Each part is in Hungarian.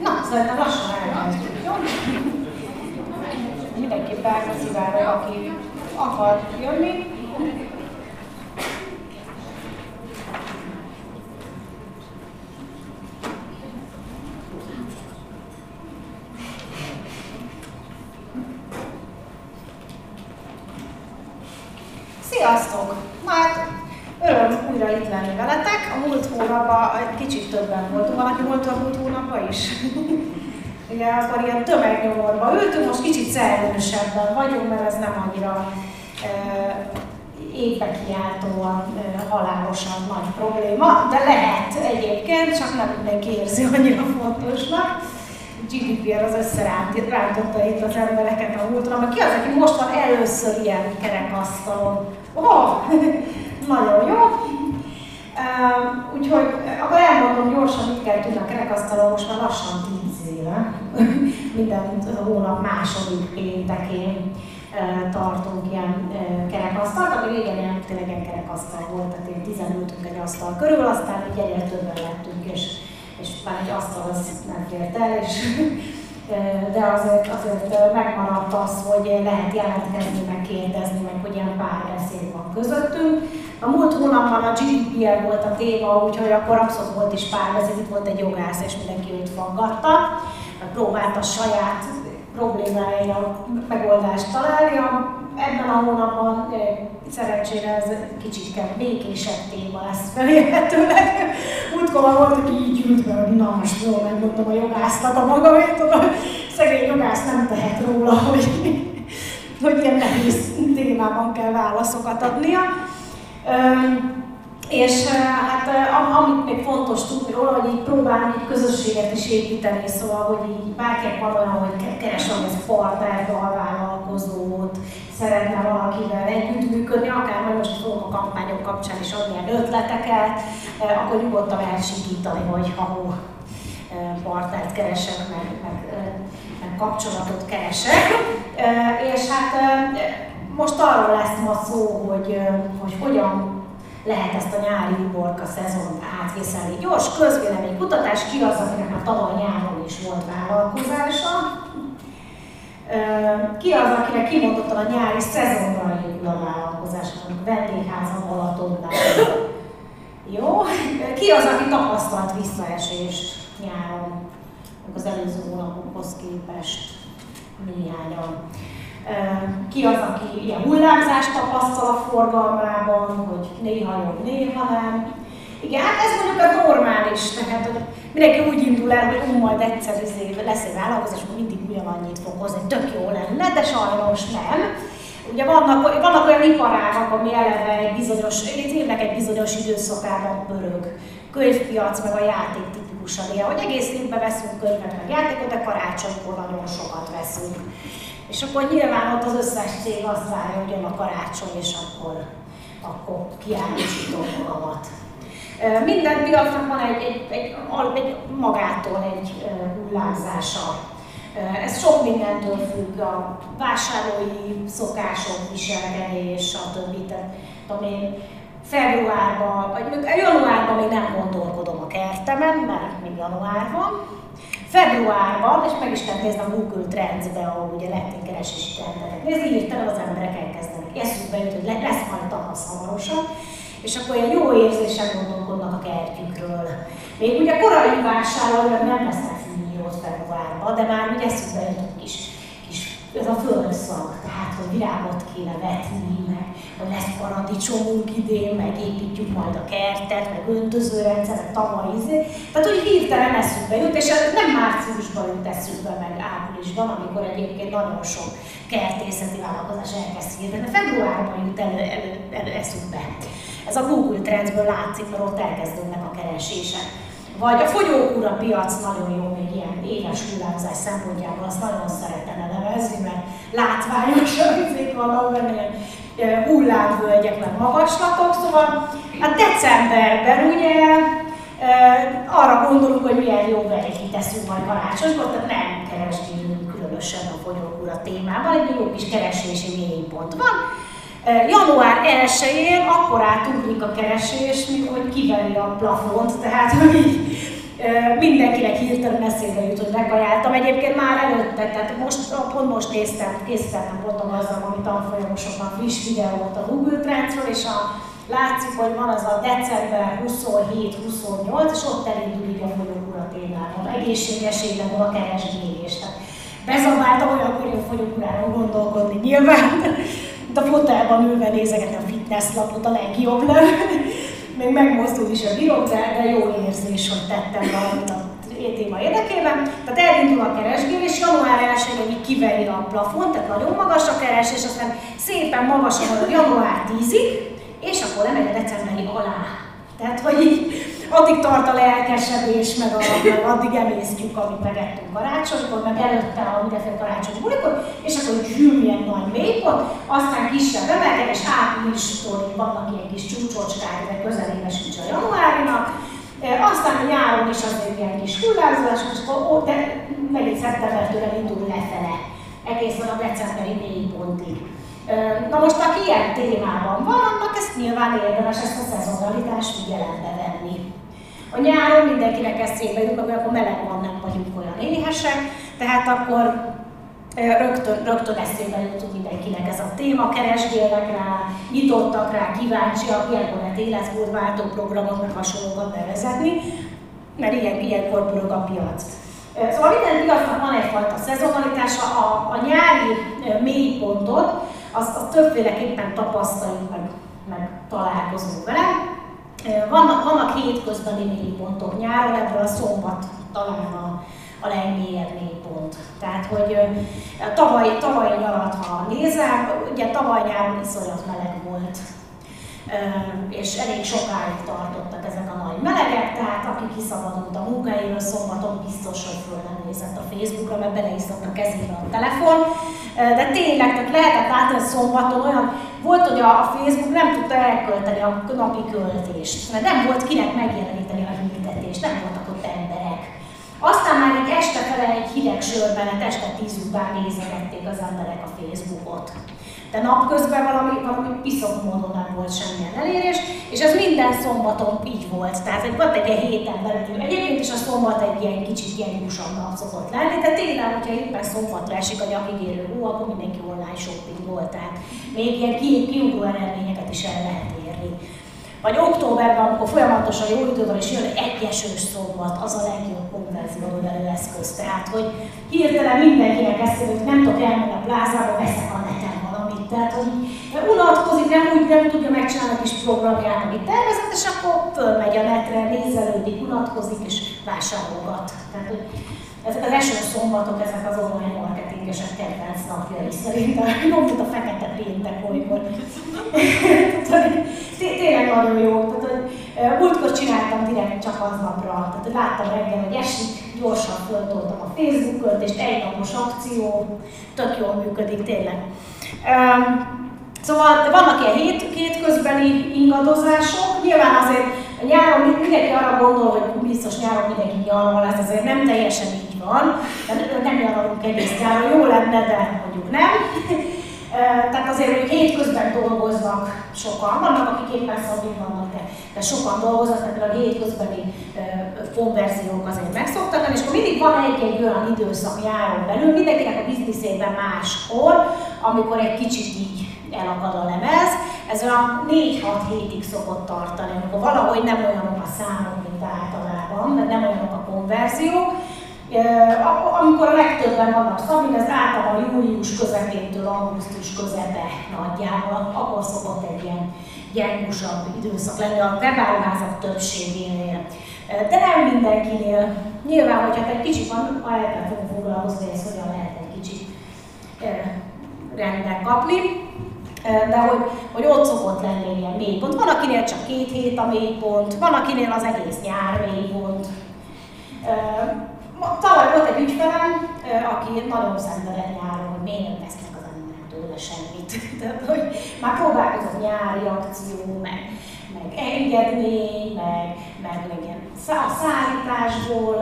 Na, szerintem lassan elkezdjük, jó? Mindenki belkaszivárog, aki akar jönni. Sziasztok! Na hát, öröm újra itt lenni veletek. A múlt hónapban egy voltunk. Valaki volt a múlt hónapban is? Ugye akkor ilyen tömegnyomorban ültünk, most kicsit szerelmesebben vagyunk, mert ez nem annyira e, évbe kiáltóan e, halálosan nagy probléma, de lehet egyébként, csak nem mindenki érzi annyira fontosnak. GDPR az összerántotta itt az embereket a múltra, ki az, aki most van először ilyen kerekasztalon? Oh, nagyon jó. Uh, úgyhogy akkor elmondom gyorsan, tudni a kerekasztalon, most már lassan 10 éve. Minden hónap második péntekén uh, tartunk ilyen uh, kerekasztalt, ami régen ilyen tényleg ilyen kerekasztal volt, tehát én 15 egy asztal körül, aztán így egyre többen lettünk, és és már egy asztal az nem fért el, és, de azért, azért megmaradt az, hogy lehet jelentkezni, meg kérdezni, meg hogy ilyen párbeszéd van közöttünk. A múlt hónapban a GDPR volt a téma, úgyhogy akkor abszolút volt is párbeszéd, itt volt egy jogász, és mindenki őt faggatta, próbálta saját problémáira megoldást találni. Ebben a hónapban szerencsére ez kicsit békésebb téma lesz felérhetőleg. Múltkor volt, aki így ült, hogy na most jól megmondtam a jogásznak a magamét, a szegény jogász nem tehet róla, hogy, hogy ilyen nehéz témában kell válaszokat adnia. És amit még fontos tudni róla, hogy így próbálunk egy közösséget is építeni, szóval, hogy így bárkinek van olyan, hogy keres ez partnert, vállalkozót, szeretne valakivel együttműködni, akár majd most fogok a kampányok kapcsán is adni ilyen ötleteket, akkor nyugodtan lehet sikítani, hogy ha partnert keresek, meg, meg, meg kapcsolatot keresek. És hát most arról lesz ma szó, hogy, hogy hogyan lehet ezt a nyári uborka szezont átvészelni. Gyors közvéleménykutatás, ki az, akinek már tavaly nyáron is volt vállalkozása, ki az, akinek kimondottan a nyári szezonra épül a vállalkozás, mondjuk vendégházan, Balatonnál. Jó? Ki az, aki tapasztalt visszaesést nyáron, az előző hónapokhoz képest néhányan? Ki az, aki ilyen hullámzást tapasztal a forgalmában, hogy néha jobb, néha nem. Igen, hát ez mondjuk a normális, tehát hogy mindenki úgy indul el, hogy úgy majd egyszer izé lesz egy vállalkozás, akkor mindig ugyanannyit fog hozni, tök jó lenne, de sajnos nem. Ugye vannak, vannak olyan iparágak, ami eleve egy bizonyos, egy évnek egy bizonyos időszakában pörög. Könyvpiac, meg a játék ilyen, hogy egész évben veszünk könyvet, meg játékot, de karácsonykor nagyon sokat veszünk. És akkor nyilván ott az összes cég azt várja, hogy jön a karácsony, és akkor, akkor kiállítsítom magamat. Minden piacnak van egy, egy, egy, egy magától egy hullámzása. Ez sok mindentől függ, a vásárlói szokások, viselkedés, stb. Tehát, én februárban, vagy januárban még nem gondolkodom a kertemen, mert még január van, Februárban, és meg is kell nézni a Google Trends-be, ahol ugye lehet egy keresési trendeket nézni, hirtelen az emberek elkezdenek. Eszükbe jut, hogy lesz majd tavasz hamarosan, és akkor ilyen jó érzésen gondolkodnak a kertjükről. Még ugye korai vásárolók nem lesznek fűnyírót februárban, de már ugye eszükbe jut egy kis, kis ez a földszag, tehát hogy virágot kéne vetni, meg hogy lesz paradicsomunk idén, meg építjük majd a kertet, meg öntözőrendszer, meg tavaly izé. Tehát, hogy hirtelen eszünkbe jut, és ez nem márciusban jut eszünkbe, meg áprilisban, amikor egyébként nagyon sok kertészeti vállalkozás elkezd hirdetni, februárban jut elő, elő, elő eszünkbe. Ez a Google Trendsből látszik, mert ott elkezdődnek a keresések. Vagy a fogyókúra piac nagyon jó még ilyen éves hullámzás szempontjából, azt nagyon szeretem elemezni, mert látványosan izék vannak benne, hullámvölgyek, meg magaslatok, szóval hát decemberben ugye arra gondolunk, hogy milyen jó verét teszünk majd karácsonykor, tehát nem keresgélünk különösen a fogyókúra témával, egy jó kis keresési mélypont van. Január 1-én akkor átugrik a keresés, mikor kiveri a plafont, tehát hogy mindenkinek hirtelen eszébe jut, hogy megajánltam. Egyébként már előtte, tehát most, pont most néztem, készítettem pont a ami tanfolyamosokban friss videót a Google Trendsről, és a, látszik, hogy van az a december 27-28, és ott elindul így a fogyókúra témában, egészséges életben a keresgélés. Tehát bezabáltam olyan, hogy a fogyókúráról gondolkodni nyilván, de a fotelban ülve nézegetem a fitness lapot a legjobb, nem? Még megmozdul is a bírók, de, de jó érzés, hogy tettem valamit a téma érdekében. Tehát elindul a keresgélés, január 1 így kiveri a plafont, tehát nagyon magas a keresés, aztán szépen magasan van január 10-ig, és akkor lemegy a decemberi alá. Tehát, hogy így addig tart a lelkesedés, meg, a, addig emésztjük, amit megettünk karácsonykor, meg előtte a mindenféle karácsonyi bulikor, és akkor hűl ilyen nagy mélypont, aztán kisebb emelkedés, áprilistól vannak ilyen kis csúcsocskák, de közelébe sincs a januárinak, e, aztán nyáron is azért ilyen kis hullázás, és akkor de megint szeptembertől indul lefele, egészen a decemberi mélypontig. Na most, aki ilyen témában van, annak ezt nyilván érdemes ezt a szezonalitást figyelembe venni. A nyáron mindenkinek eszébe jut, hogy akkor meleg van, nem vagyunk olyan éhesek, tehát akkor rögtön, rögtön eszébe jut mindenkinek ez a téma, keresgélnek rá, nyitottak rá, kíváncsiak, ilyenkor lehet életmódváltó programot, meg hasonlókat bevezetni, mert ilyen, ilyenkor pörög a piac. Szóval minden piacnak van egyfajta szezonalitása, a, a nyári mélypontot azt, azt többféleképpen tapasztaljuk, meg, meg találkozunk vele. Vannak, vannak hétközbeni mélypontok nyáron, ebből a szombat talán a, a legmélyebb mélypont. Tehát, hogy tavaly, tavaly nyarat, ha nézem, ugye tavaly nyáron iszonyat meleg volt, és elég sokáig tartottak ezek a nagy melegek, tehát aki kiszabadult a munkáiról szombaton, biztos, hogy föl nem nézett a Facebookra, mert beleisztott a kezébe a telefon. De tényleg, tehát lehetett látni szombaton olyan, volt, hogy a Facebook nem tudta elkölteni a napi költést, mert nem volt kinek megjeleníteni a hirdetést, nem voltak ott emberek. Aztán már egy este fele egy hideg sörben, este tíz után nézegették az emberek a Facebookot de napközben valami, valami piszok módon nem volt semmilyen elérés, és ez minden szombaton így volt. Tehát egy, volt egy ilyen héten belül, egyébként is a szombat egy ilyen kicsit gyengúsabb nap szokott lenni, de tényleg, hogyha éppen szombatra esik a nyakigérő hó, akkor mindenki online shopping volt, tehát még ilyen kiugró eredményeket is el lehet érni. Vagy októberben, amikor folyamatosan jó idő van, és jön egy esős szombat, az a legjobb konverziónövelő eszköz. Tehát, hogy hirtelen mindenkinek eszébe, hogy nem tudok elmenni a plázába, veszek a tehát, hogy unatkozik, nem úgy nem tudja megcsinálni a kis programját, amit tervezett, és akkor fölmegy a netre, nézelődik, unatkozik és vásárolgat. Tehát, hogy ezek az eső szombatok, ezek az online marketingesek kedvenc napjai szerintem. Jó, mint a fekete péntek olykor. Tényleg nagyon jó. Tehát, hogy múltkor csináltam direkt csak aznapra. Tehát, hogy láttam reggel, hogy esik, gyorsan föltoltam a Facebook és egy napos akció, tök jól működik tényleg. Szóval vannak ilyen hét, hétközbeni ingadozások, nyilván azért nyáron mindenki arra gondol, hogy biztos nyáron mindenki nyaral, ez azért nem teljesen így van, nem nyaralunk egész nyáron, jó lenne, de mondjuk nem. Tehát azért, hogy hétközben dolgoznak sokan, vannak, akik éppen szabin vannak, de, de sokan dolgoznak, tehát a hétközbeni konverziók azért megszoktak, és akkor mindig van egy-egy olyan időszak nyáron belül, mindenkinek a bizniszében máskor, amikor egy kicsit így elakad a lemez. Ez olyan 4-6 hétig szokott tartani, amikor valahogy nem olyanok a számok, mint általában, mert nem olyanok a konverziók, amikor a legtöbben vannak szabin, ez általában július közepétől augusztus közepe nagyjából, akkor szokott egy ilyen gyengúsabb időszak lenni a webáruházak többségénél. De nem mindenkinél. Nyilván, hogyha egy kicsit van, ebben fogunk foglalkozni, hogy ezt hogyan lehet egy kicsit rendben kapni. De hogy, hogy ott szokott lenni ilyen mélypont. Van, akinél csak két hét a mélypont, van, akinél az egész nyár mélypont. Tavaly volt egy ügyfelem, aki nagyon szenvedett nyáron, hogy miért nem vesznek az animál tőle semmit. Tehát, hogy már próbálkozott nyári akció, meg, meg engedmény, meg, meg a szállításból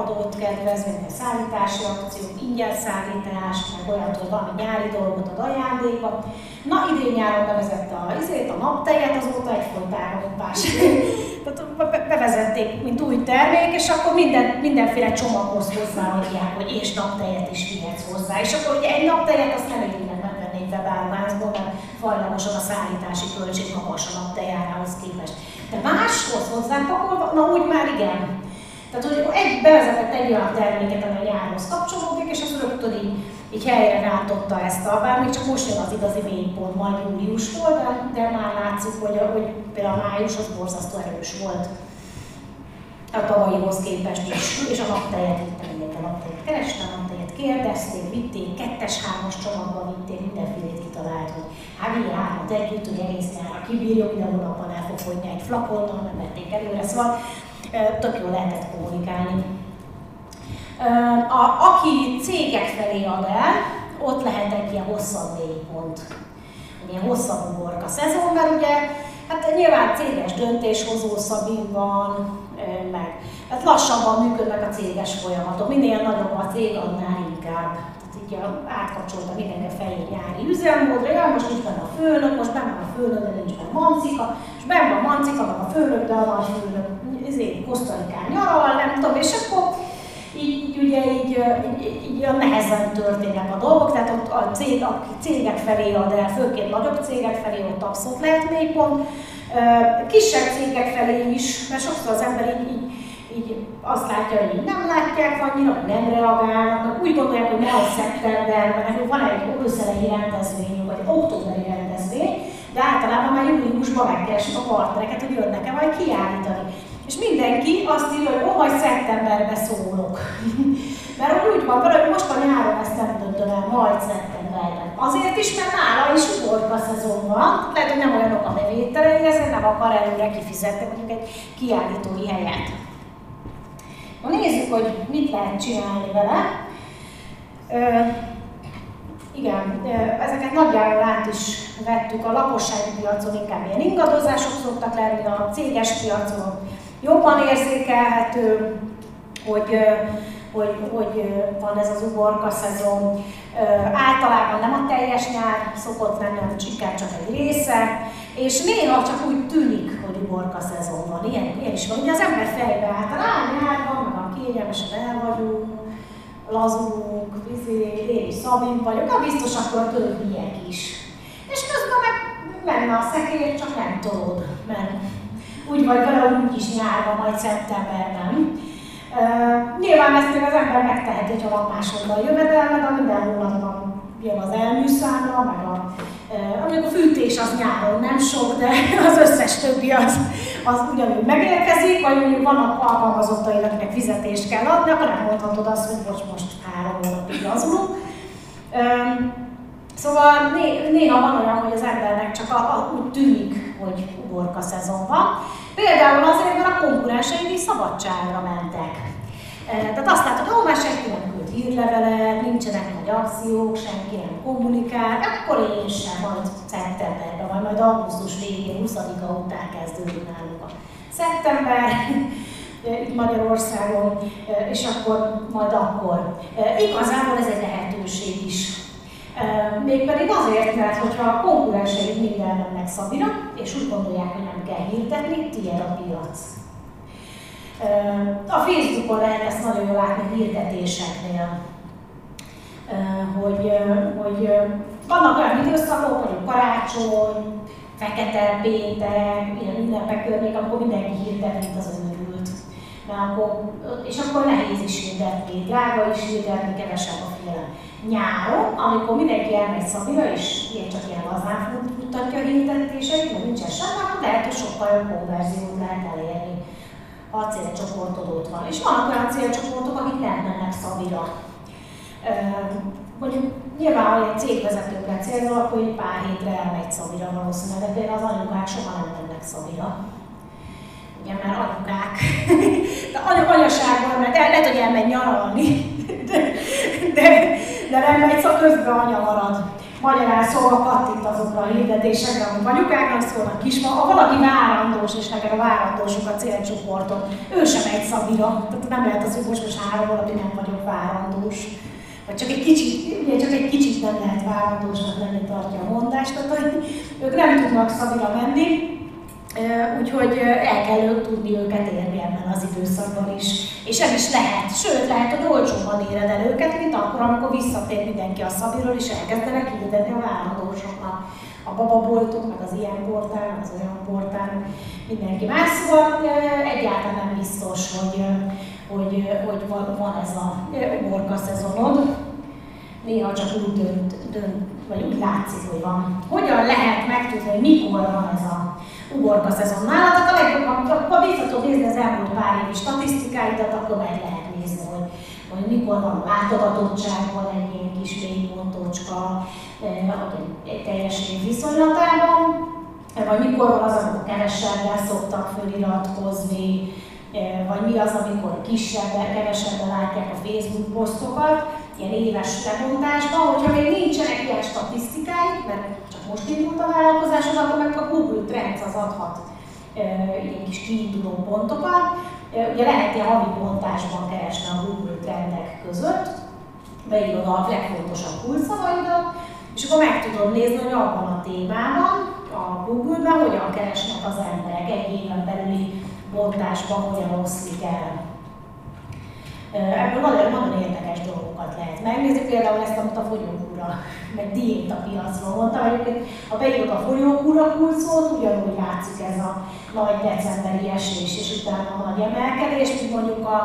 adott kedvezmény, a szállítási akciók, ingyen szállítás, meg olyan, hogy valami nyári dolgot ad ajándékba. Na, idén nyáron bevezette a, izét, a naptejet, azóta egy más. Tehát bevezették, mint új termék, és akkor minden, mindenféle csomaghoz hozzáadják, hogy és naptejet is vihetsz hozzá. És akkor ugye egy naptejet azt nem egy webáruházból, mert fajlagosan a szállítási költség magas a naptejárához képest. De máshoz hozzápakolva, na úgy már igen. Tehát, hogy egy bevezetett egy olyan terméket, ami a nyárhoz kapcsolódik, és az rögtön így, így helyre rántotta ezt a, bár csak most jön az igazi mélypont, majd júliustól, de, de már látszik, hogy, hogy például a május az borzasztó erős volt a tavalyihoz képest is, és a naptejet vittem, a naptejet kerestem, a naptejet kérdezték, vitték, kettes-hármas csomagban vitték, mindenfélét kitalált, hogy hát mi hármat együtt, hogy egész nyára kibírjuk, minden hónapban el fog fogyni egy flakonnal, nem vették előre, szóval tök jól lehetett kommunikálni. A, aki cégek felé ad el, ott lehet egy ilyen hosszabb mélypont, egy ilyen hosszabb uborka szezon, mert ugye hát nyilván céges döntéshozó szabin van, meg hát lassabban működnek a céges folyamatok, minél nagyobb a cég, annál inkább. Így átkapcsolta mindenki a fején nyári üzemmódra, ja, most nincs benne a főnök, most benne van a főnök, de nincs benne mancika, és benne van mancika, meg a főnök, de a nagy főnök, ezért Kosztarikán nyaral, nem tudom, és akkor így, ugye így, így, így így nehezen történnek a dolgok, tehát ott a cég, a cégek felé ad el, főként nagyobb cégek felé ott abszolút lehet mélypont, kisebb cégek felé is, mert sokszor az ember így, így, így azt látja, hogy nem látják annyira, nem reagálnak, úgy gondolják, hogy majd szeptemberben, van egy őszelei rendezvény, vagy októberi rendezvény, de általában már júliusban megkeresik a partnereket, hogy jönnek-e majd kiállítani. És mindenki azt írja, hogy ó, majd szeptemberben szólok. Mert úgy van, hogy most a nyáron ezt nem döntöm el, majd szeptemberben. Azért is, mert nála is uborka szezon van, lehet, hogy nem olyanok a bevételei, ezért nem akar előre kifizetni mondjuk egy kiállítói helyet. Nézzük, hogy mit lehet csinálni vele. Ö, igen, ezeket nagyjából át is vettük a lakossági piacon, inkább ilyen ingadozások szoktak lenni, a céges piacon jobban érzékelhető, hogy hogy, hogy van ez az uborka szezon. Általában nem a teljes nyár szokott lenni, hanem inkább csak egy része, és néha csak úgy tűnik, hogy uborka szezon van. Ilyen, ilyen is van. Ugye az ember fejbe általában nyár van, kényelmesen el vagyunk, lazulunk, vizé, én is szabin vagyok, a biztos akkor a többiek is. És közben meg menne a szekér, csak nem tolod, mert úgy vagy vele, úgy is nyár van, majd szeptemberben. Uh, nyilván ezt még az ember megteheti, hogyha van máshonnan jövedelme, de minden hónapban jön az elműszámla, meg a, uh, mondjuk a fűtés az nyáron nem sok, de az összes többi az, az ugyanúgy megérkezik, vagy mondjuk vannak alkalmazottai, akinek fizetést kell adni, akkor nem mondhatod azt, hogy most, most három hónapig lazulunk. Uh, Szóval né, néha van olyan, hogy az embernek csak a, a, úgy tűnik, hogy uborka szezon van. Például azért, mert a konkurensei szabadságra mentek. Tehát azt látod, hogy már senki nem küld hírlevelet, nincsenek nagy akciók, senki nem kommunikál, akkor én sem, majd szeptemberben, vagy majd augusztus végén, 20-a után kezdődik nálunk a szeptember, itt Magyarországon, és akkor majd akkor. Igazából ez egy lehetőség is. Mégpedig azért, mert hogyha a konkurenseid minden mennek szabira, és úgy gondolják, hogy nem kell hirdetni, tiéd a piac. A Facebookon lehet ezt nagyon jól látni hirdetéseknél, hogy, hogy vannak olyan időszakok, hogy karácsony, fekete péntek, ilyen ünnepek környék, amikor mindenki hirdet, mint az őrült. Mert akkor, és akkor nehéz is hirdetni, drága is hirdetni, kevesebb a félelem. Nyáron, amikor mindenki elmegy Szabira, és ilyen csak ilyen lazán mutatja a hirdetéseit, mert nincsen semmi, akkor lehet, hogy sokkal jobb konverziót lehet elérni a célcsoportod ott van. És vannak olyan célcsoportok, akik nem mennek Szabira. Mondjuk nyilván, hogy egy cégvezetőkre célzol, akkor egy pár hétre elmegy Szabira valószínűleg, de például az anyukák soha nem mennek Szabira. Ugye, mert anyukák. de anya, anyaságban, mert el, lehet, hogy elmegy nyaralni, de, de, de nem megy, szóval közben anya marad. Magyarán szóval kattint azokra a hirdetésekre, amik anyukáknak szólnak, kisma, ha valaki várandós, és neked a várandósok a célcsoporton, ő sem egy szabira. Tehát nem lehet az, hogy most most három valami nem vagyok várandós. Vagy csak egy kicsit, ugye csak egy kicsit nem lehet várandósnak lenni, tartja a mondást, tehát ők nem tudnak szabira menni, Úgyhogy el kell tudni őket érni ebben az időszakban is. És ez is lehet, sőt lehet, hogy olcsóban éred el őket, mint akkor, amikor visszatér mindenki a szabiról, és elkezdenek hirdetni a várandósoknak. A bababoltok, meg az ilyen portál, az olyan portál, mindenki más. Szóval egyáltalán nem biztos, hogy, hogy, hogy van, van ez a uborka szezonod. Néha csak úgy dönt, dönt, vagy úgy látszik, hogy van. Hogyan lehet megtudni, hogy mikor van ez a uborka szezon nálatok. A legjobb, ha vissza nézni az elmúlt pár évi statisztikáidat, akkor meg lehet nézni, hogy, hogy mikor van a látogatottság, van egy ilyen kis fénypontócska eh, egy teljes év viszonylatában, vagy mikor van az, amikor kevesebbel szoktak föliratkozni, eh, vagy mi az, amikor kisebben, kevesebben látják a Facebook posztokat, ilyen éves lebontásban, hogyha még nincsenek ilyen statisztikáik, mert csak most indult a vállalkozásod, akkor meg a Google Trends az adhat ilyen kis kiinduló pontokat. Ugye lehet ilyen havi bontásban keresni a Google trendek között, beírod a legfontosabb kulcsszavaidat, és akkor meg tudod nézni, hogy abban a témában, a Google-ben hogyan keresnek az emberek egy éven belüli bontásban, hogyan oszlik el Ebből nagyon, nagyon érdekes dolgokat lehet megnézni, például ezt, amit a fogyókúra, meg piacról mondtam, hogy ha beírod a fogyókúra kulcot, ugyanúgy látszik ez a nagy decemberi esés, és utána a nagy emelkedés, mint mondjuk a,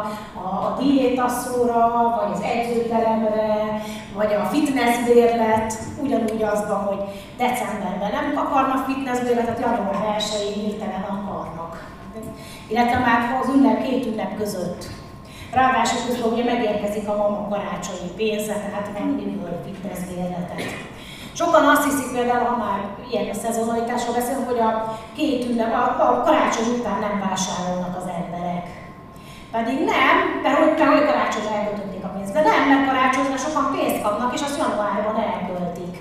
a, a diétaszóra, vagy az edzőteremre, vagy a fitnessbérlet, ugyanúgy azban, hogy decemberben nem akarnak fitnessbérletet, január 1-én hirtelen akarnak. Illetve már az ünnep, két ünnep között Ráadásul közben ugye megérkezik a mama karácsonyi pénze, tehát nem miből fitness bérletet. Sokan azt hiszik például, ha már ilyen a szezonalitásról beszélünk, hogy a két ünnep, a, a karácsony után nem vásárolnak az emberek. Pedig nem, de hogy, de hogy karácsonyra elköltötték a pénzt. De nem, mert karácsonyra sokan pénzt kapnak, és azt januárban elköltik.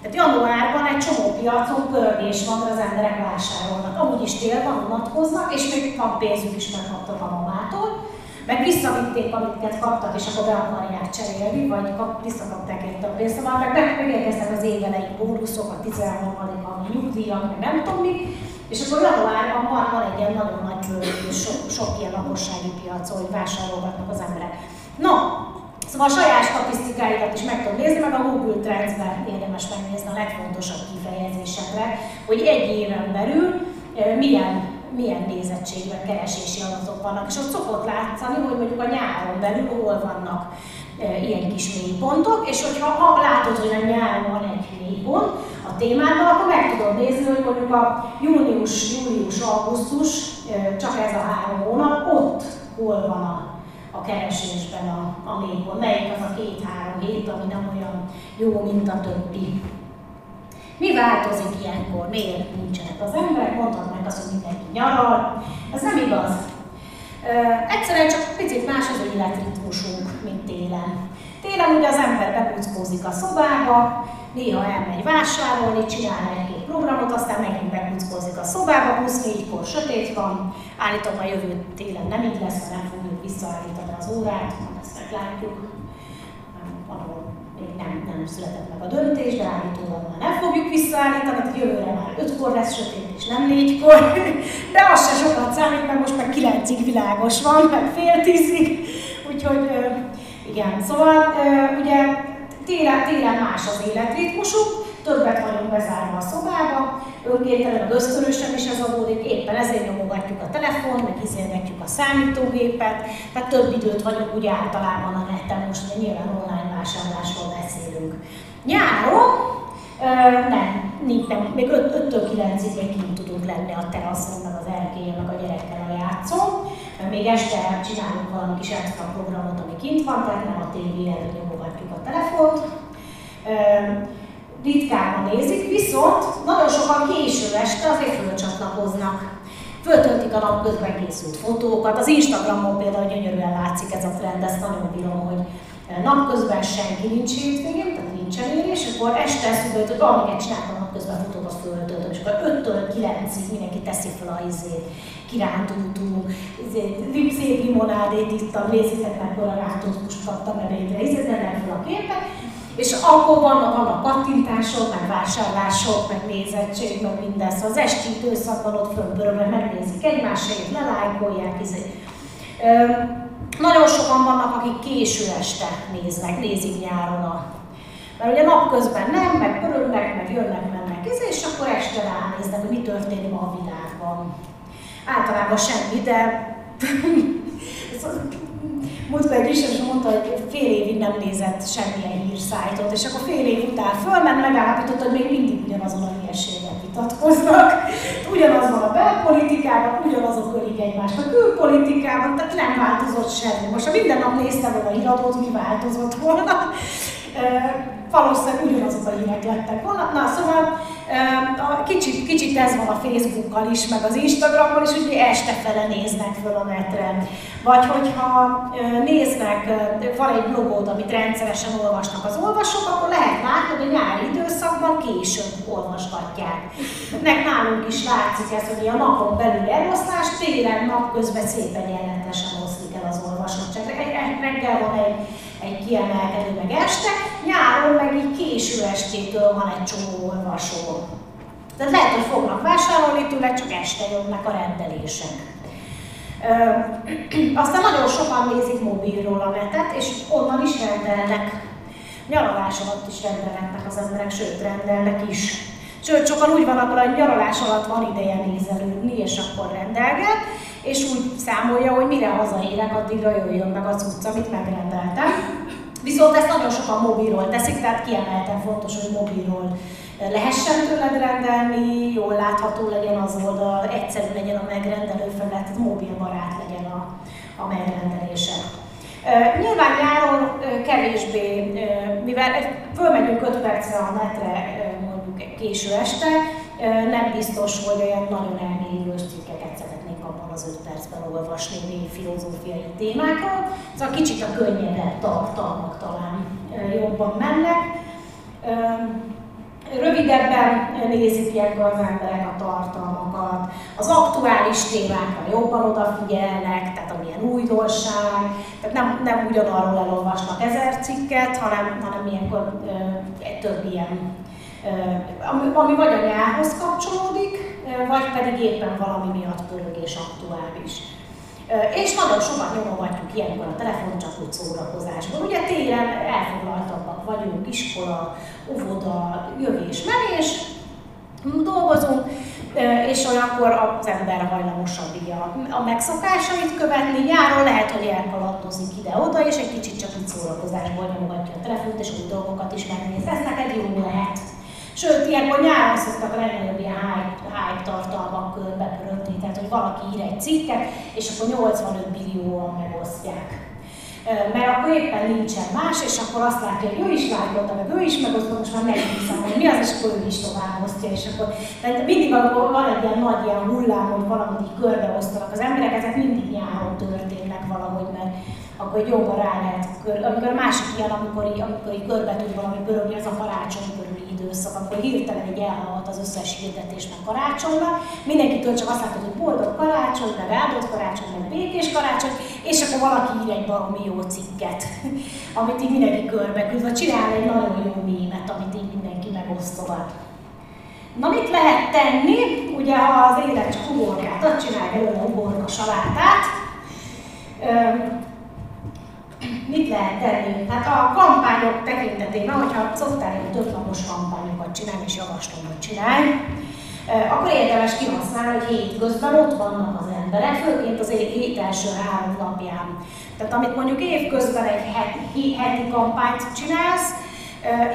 Tehát januárban egy csomó piacon pörgés van, az emberek vásárolnak. Amúgy is tél van, unatkoznak, és még van pénzük is megkaptak a mamától meg visszavitték, amiket kaptak, és akkor be akarják cserélni, vagy kap, visszakapták érte a pénzt, szóval meg, meg megérkeztek az évelei bónuszok, a 13 a nyugdíjak, meg nem tudom mi, és akkor januárban van, van egy ilyen nagyon nagy sok, sok ilyen lakossági piac, hogy vásárolgatnak az emberek. No, Szóval a saját statisztikáikat is meg tudod nézni, meg a Google Trends-ben érdemes megnézni a legfontosabb kifejezésekre, hogy egy éven belül milyen milyen nézettségben keresési adatok vannak. És ott szokott látszani, hogy mondjuk a nyáron belül hol vannak e, ilyen kis mélypontok, és hogyha ha látod, hogy a nyáron van egy mélypont a témában, akkor meg tudod nézni, hogy mondjuk a június, július, augusztus, e, csak ez a három hónap, ott hol van a, a keresésben a, a mélypont, melyik az a két-három hét, ami nem olyan jó, mint a többi. Mi változik ilyenkor? Miért nincsenek az emberek? Mondhatnánk azt, hogy mindenki nyaral. Ez nem igaz. Egyszerűen csak picit más az életritmusunk, mint télen. Télen ugye az ember bekuckózik a szobába, néha elmegy vásárolni, csinál egy-két programot, aztán megint bekuckózik a szobába, 24-kor sötét van, állítom a jövő télen nem így lesz, nem fogjuk visszaállítani az órát, ezt meglátjuk, még nem, nem született meg a döntés, de állítólag már nem fogjuk visszaállítani, tehát jövőre már 5-kor lesz sötét, és nem 4-kor, de az se sokat számít, mert most már 9-ig világos van, meg fél tízig, úgyhogy igen, szóval ugye télen, télen más az életritmusuk, többet vagyunk bezárva a szobába, önkéntelen, meg ösztönösen is ez adódik, éppen ezért nyomogatjuk a telefon, meg izélgetjük a számítógépet, tehát több időt vagyunk úgy általában a neten, most nyilván online vásárlásról beszélünk. Nyáron nem, nincs, nem, még 5-től 9-ig még kint tudunk lenni a teraszon, meg az erkélyen, meg a gyerekkel a játszón. Még este csinálunk valami kis extra programot, ami kint van, tehát nem a tévé előtt nyomogatjuk a telefont ritkában nézik, viszont nagyon sokan késő este azért fölcsatlakoznak. Föltöltik a napközben készült fotókat, az Instagramon például gyönyörűen látszik ez a trend, ezt nagyon bírom, hogy napközben senki nincs hétvégén, tehát nincsen érés, akkor este eszübe hogy valamiket csináltam napközben futóba föltöltöm, és akkor 5-től 9-ig mindenki teszi fel a izét, kirántultunk, izét, szép limonádét ittam, nézzétek meg, akkor a rátózkust kaptam ebédre, izét, fel a képet, és akkor vannak, vannak kattintások, meg vásárlások, meg nézettség, meg minden. Szóval az esti időszakban ott fönnpörögnek, megnézik egymásért, lelájkolják, izé. Nagyon sokan vannak, akik késő este néznek, nézik nyáron a mert ugye napközben nem, meg pörögnek, meg jönnek, mennek, és akkor este ránéznek, hogy mi történik ma a világban. Általában semmi, de Múltkor egy is mondta, hogy fél évig nem nézett semmilyen hírszájtot, és akkor fél év után fölment, megállapította, hogy még mindig ugyanazon a hülyeségen vitatkoznak. Ugyanaz van a belpolitikában, ugyanazok ölik egymást a külpolitikában, tehát nem változott semmi. Most ha minden nap néztem volna a híradót, mi változott volna? Valószínűleg ugyanazok a hírek lettek volna. Na, szóval kicsit, kicsit ez van a Facebookkal is, meg az Instagramon is, hogy este fele néznek föl a netre. Vagy hogyha néznek, van egy blogod, amit rendszeresen olvasnak az olvasók, akkor lehet látni, hogy a nyári időszakban később olvasgatják. Meg nálunk is látszik ez, hogy a napon belül eloszlás, télen napközben szépen jelentesen oszlik el az olvasottság. Reggel van egy egy kiemelkedő meg este, nyáron meg így késő estétől van egy csomó olvasó. Tehát lehet, hogy fognak vásárolni tőle, csak este jönnek a rendelések. Ö, aztán nagyon sokan nézik mobilról a netet, és onnan is rendelnek. Nyaralás alatt is rendelnek az emberek, sőt rendelnek is. Sőt, sokan úgy van, akkor a nyaralás alatt van ideje nézelődni, és akkor rendelget, és úgy számolja, hogy mire hazaérek, addigra jöjjön meg az utca, amit megrendeltem. Viszont ezt nagyon sokan mobilról teszik, tehát kiemelten fontos, hogy mobilról lehessen tőled rendelni, jól látható legyen az oldal, egyszerű legyen a megrendelő felület, tehát mobilbarát legyen a, a megrendelése. Nyilván nyáron kevésbé, mivel fölmegyünk 5 percre a netre mondjuk késő este, nem biztos, hogy olyan nagyon elmélyülős cikkeket az 5 percben olvasni mély filozófiai témákról. Szóval kicsit a könnyedebb tartalmak talán jobban mennek. Rövidebben nézik ilyenkor az emberek a tartalmakat, az aktuális témákra jobban odafigyelnek, tehát amilyen újdonság, tehát nem, nem ugyanarról elolvasnak ezer cikket, hanem, hanem ilyenkor több ilyen ami, ami vagy a nyárhoz kapcsolódik, vagy pedig éppen valami miatt pörög és aktuális. És nagyon sokat nyomogatjuk ilyenkor a telefon csak úgy szórakozásban. Ugye télen elfoglaltabbak vagyunk, iskola, óvoda, jövés, menés, dolgozunk, és olyankor az ember hajlamosabb a, a megszokásait követni. Nyáron lehet, hogy elkalandozik ide-oda, és egy kicsit csak úgy szórakozásból nyomogatja a telefont, és új dolgokat is megnéz. Ez neked jó lehet. Sőt, ilyenkor nyáron szoktak a legnagyobb ilyen hype, hype tartalmak körbe pörögni, tehát hogy valaki ír egy cikket, és akkor 85 millióan megosztják. Mert akkor éppen nincsen más, és akkor azt látja, hogy ő is lájkolta, meg ő is megosztja, most már meghiszem, hogy mi az, és akkor ő is tovább osztja, és akkor tehát mindig, amikor van egy ilyen nagy ilyen hullám, hogy valamit így körbeosztanak az emberek, ezek mindig nyáron történnek valahogy, mert akkor jobban rá lehet, amikor másik ilyen, amikor így, amikor így körbe tud valami pörögni, az a karácsony körüli időszak, akkor hirtelen egy elhaladt az összes hirdetés meg karácsonyra. Mindenkitől csak azt látod, hogy boldog karácsony, meg áldott karácsony, meg békés karácsony, és akkor valaki ír egy baromi jó cikket, amit így mindenki körbe küld, vagy csinál egy nagyon jó mémet, amit így mindenki megosztogat. Na mit lehet tenni? Ugye ha az élet csak ugorkát ad, csinálj belőle ugorka salátát mit lehet tenni? Hát a kampányok tekintetében, hogyha szoktál egy többlapos kampányokat csinálni, és javaslom, hogy csinálj, akkor érdemes kihasználni, hogy hétközben ott vannak az emberek, főként az év első három napján. Tehát amit mondjuk évközben egy heti, heti kampányt csinálsz,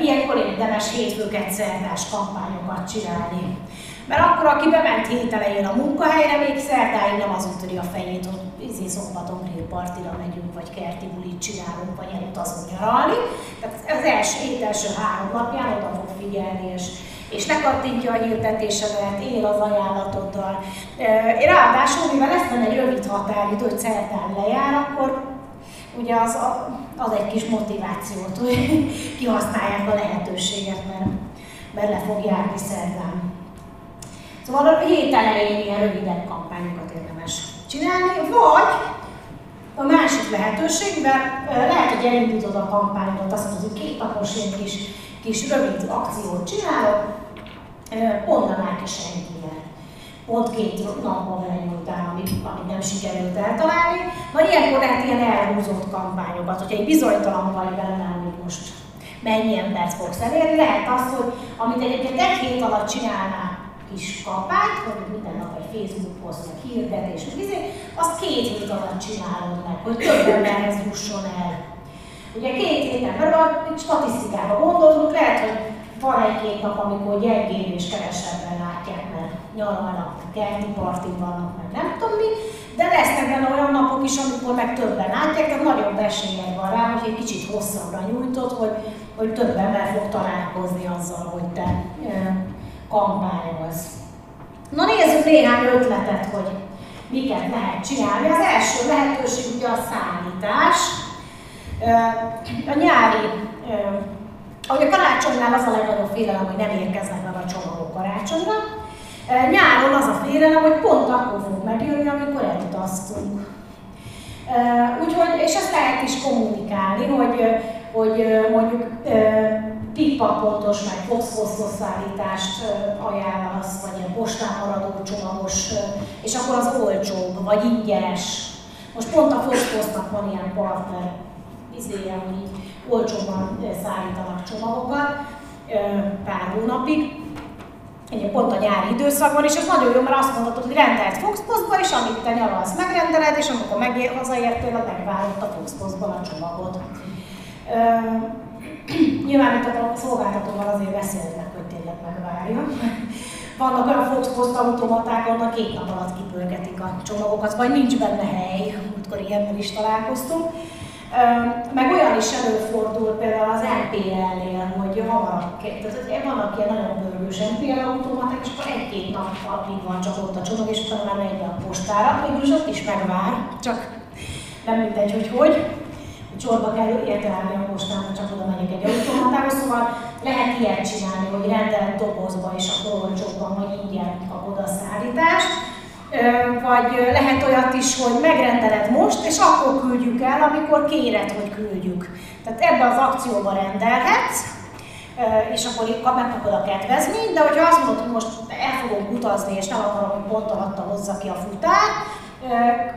ilyenkor érdemes hétfőket szerdás kampányokat csinálni. Mert akkor, aki bement hét elején a munkahelyre, még szerdáig nem az ütöri a fejét, hogy izé szombaton grillpartira megyünk, vagy kerti csinálunk, vagy elutazunk nyaralni. Tehát az első, hét első három napján oda fog figyelni, és, és lekattintja a hirdetésedet, él az ajánlatoddal. Ráadásul, mivel ezt egy rövid határidő, hogy szerdán lejár, akkor ugye az, az egy kis motivációt, hogy kihasználják a lehetőséget, mert, mert le fog járni szerdán. Szóval a hét elején ilyen rövidebb kampányokat érdemes csinálni, vagy a másik lehetőség, mert lehet, hogy elindítod a kampányodat, azt mondod, hogy két napos ilyen kis, kis rövid akciót csinálok, a márka senkivel. Pont két napban után, amit, amit nem sikerült eltalálni. Vagy ilyenkor lehet ilyen elhúzott kampányokat, hogyha egy bizonytalan vagy benne, hogy most mennyi embert fogsz elérni, lehet az, hogy amit egyébként egy hét alatt csinálnál, kis kampányt, hogy minden nap egy Facebook poszt, meg hirdetés, meg izé, azt két hét alatt csinálod meg, hogy több emberhez jusson el. Ugye két héten belül a statisztikába gondolunk, lehet, hogy van egy-két nap, amikor gyengébb és kevesebben látják, mert nyaralnak, kerti partin vannak, meg nem tudom mi, de lesznek benne olyan napok is, amikor meg többen látják, tehát nagyobb esélyed van rá, hogy egy kicsit hosszabbra nyújtod, hogy, hogy több ember fog találkozni azzal, hogy te kampányoz. Na nézzük néhány ötletet, hogy miket lehet csinálni. Az első lehetőség ugye a szállítás. A nyári, ahogy a karácsonynál az a legnagyobb félelem, hogy nem érkeznek meg a csomagok karácsonyra. Nyáron az a félelem, hogy pont akkor fog megjönni, amikor elutaztunk. Úgyhogy, és ezt lehet is kommunikálni, hogy, hogy mondjuk pikpapontos, meg foszfoszos szállítást ajánlasz, vagy ilyen postán maradó csomagos, és akkor az olcsóbb, vagy ingyenes. Most pont a foszfosznak van ilyen partner izéje, hogy így olcsóban szállítanak csomagokat pár hónapig, egy pont a nyári időszakban, és ez nagyon jó, mert azt mondhatod, hogy rendelt Foxpostba, és amit te nyaralsz, megrendeled, és amikor megér, hazaértél, megvárott a Foxpostban a csomagod. Nyilván itt a szolgáltatóval azért beszélnek, hogy tényleg megvárja. Vannak olyan Foxpost automaták, annak két nap alatt kipörgetik a csomagokat, vagy nincs benne hely, amikor ilyennel is találkoztunk. Meg olyan is előfordul például az NPL-nél, hogy hamarabb, tehát vannak ilyen nagyon pörgős NPL automaták, és akkor egy-két napig van csak ott a csomag, és utána már megy a postára, mégis ott is megvár, csak nem mindegy, hogy hogy csorba kell értelmi a postának, csak oda megyek egy automatához, szóval lehet ilyet csinálni, hogy rendelt dobozba és a olcsóbban vagy ingyen kapod a szállítást. Vagy lehet olyat is, hogy megrendeled most, és akkor küldjük el, amikor kéred, hogy küldjük. Tehát ebbe az akcióba rendelhetsz, és akkor megkapod a kedvezményt, de hogyha azt mondod, hogy most el fogok utazni, és nem akarom, hogy pont alatta hozza ki a futár,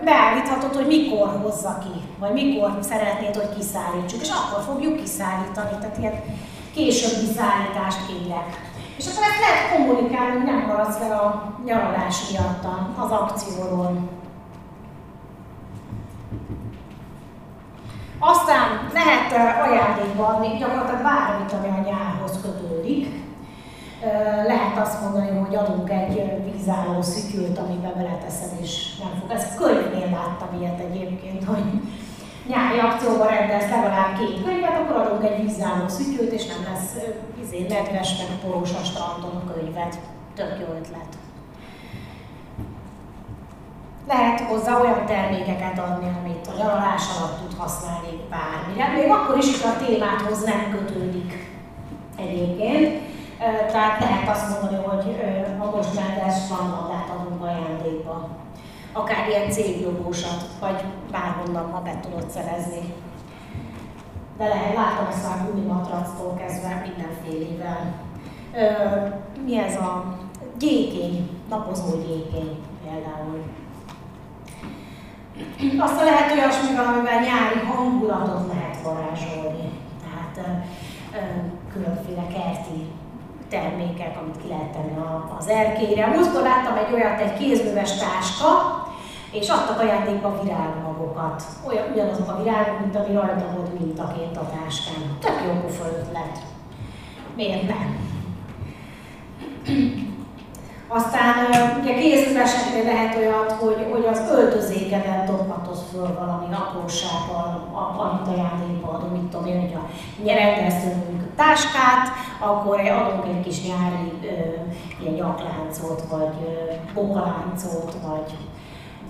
beállíthatod, hogy mikor hozza ki, vagy mikor szeretnéd, hogy kiszállítsuk, és akkor fogjuk kiszállítani, tehát ilyen későbbi szállítást kérek. És akkor ezt lehet kommunikálni, hogy nem maradsz fel a nyaralás miatt az akcióról. Aztán lehet ajándékba adni gyakorlatilag bármit, ami a nyárhoz kötődik. Lehet azt mondani, hogy adunk egy vízálló szütyült, amiben beleteszed és nem fog. Ezt könyvnél láttam ilyet egyébként, hogy nyári akcióban rendelsz legalább két könyvet, akkor adunk egy vízálló szütyült, és nem lesz izé, nedves, meg poros a strandon könyvet. Tök jó ötlet. Lehet hozzá olyan termékeket adni, amit a nyaralás alatt tud használni bármire, még akkor is, hogy a témáthoz nem kötődik egyébként. Tehát lehet azt mondani, hogy a most rendes vannatlát adunk ajándékba. Akár ilyen céglogósat, vagy bárhonnan, ha be tudod szerezni. De lehet, látom ezt már gumimatractól kezdve mindenfélével. Mi ez a gyékény, napozó gyékény például. Azt a lehet olyasmi, amivel nyári hangulatot lehet varázsolni. Tehát különféle kerti termékek, amit ki lehet tenni az erkére. Múltkor láttam egy olyat, egy kézműves táska, és adtak ajándékba virágmagokat. Olyan, ugyanazok a virágok, mint ami rajta volt mintaként a táskán. Tök jó pofa ötlet. Miért nem? Aztán ugye kézműveseknél lehet olyat, hogy, hogy az öltözékedet dobhatod föl valami aprósággal, amit ajándékba adom, mit tudom én, hogyha rendelsz táskát, akkor adunk egy kis nyári ö, ilyen nyakláncot, vagy ö, bokaláncot, vagy,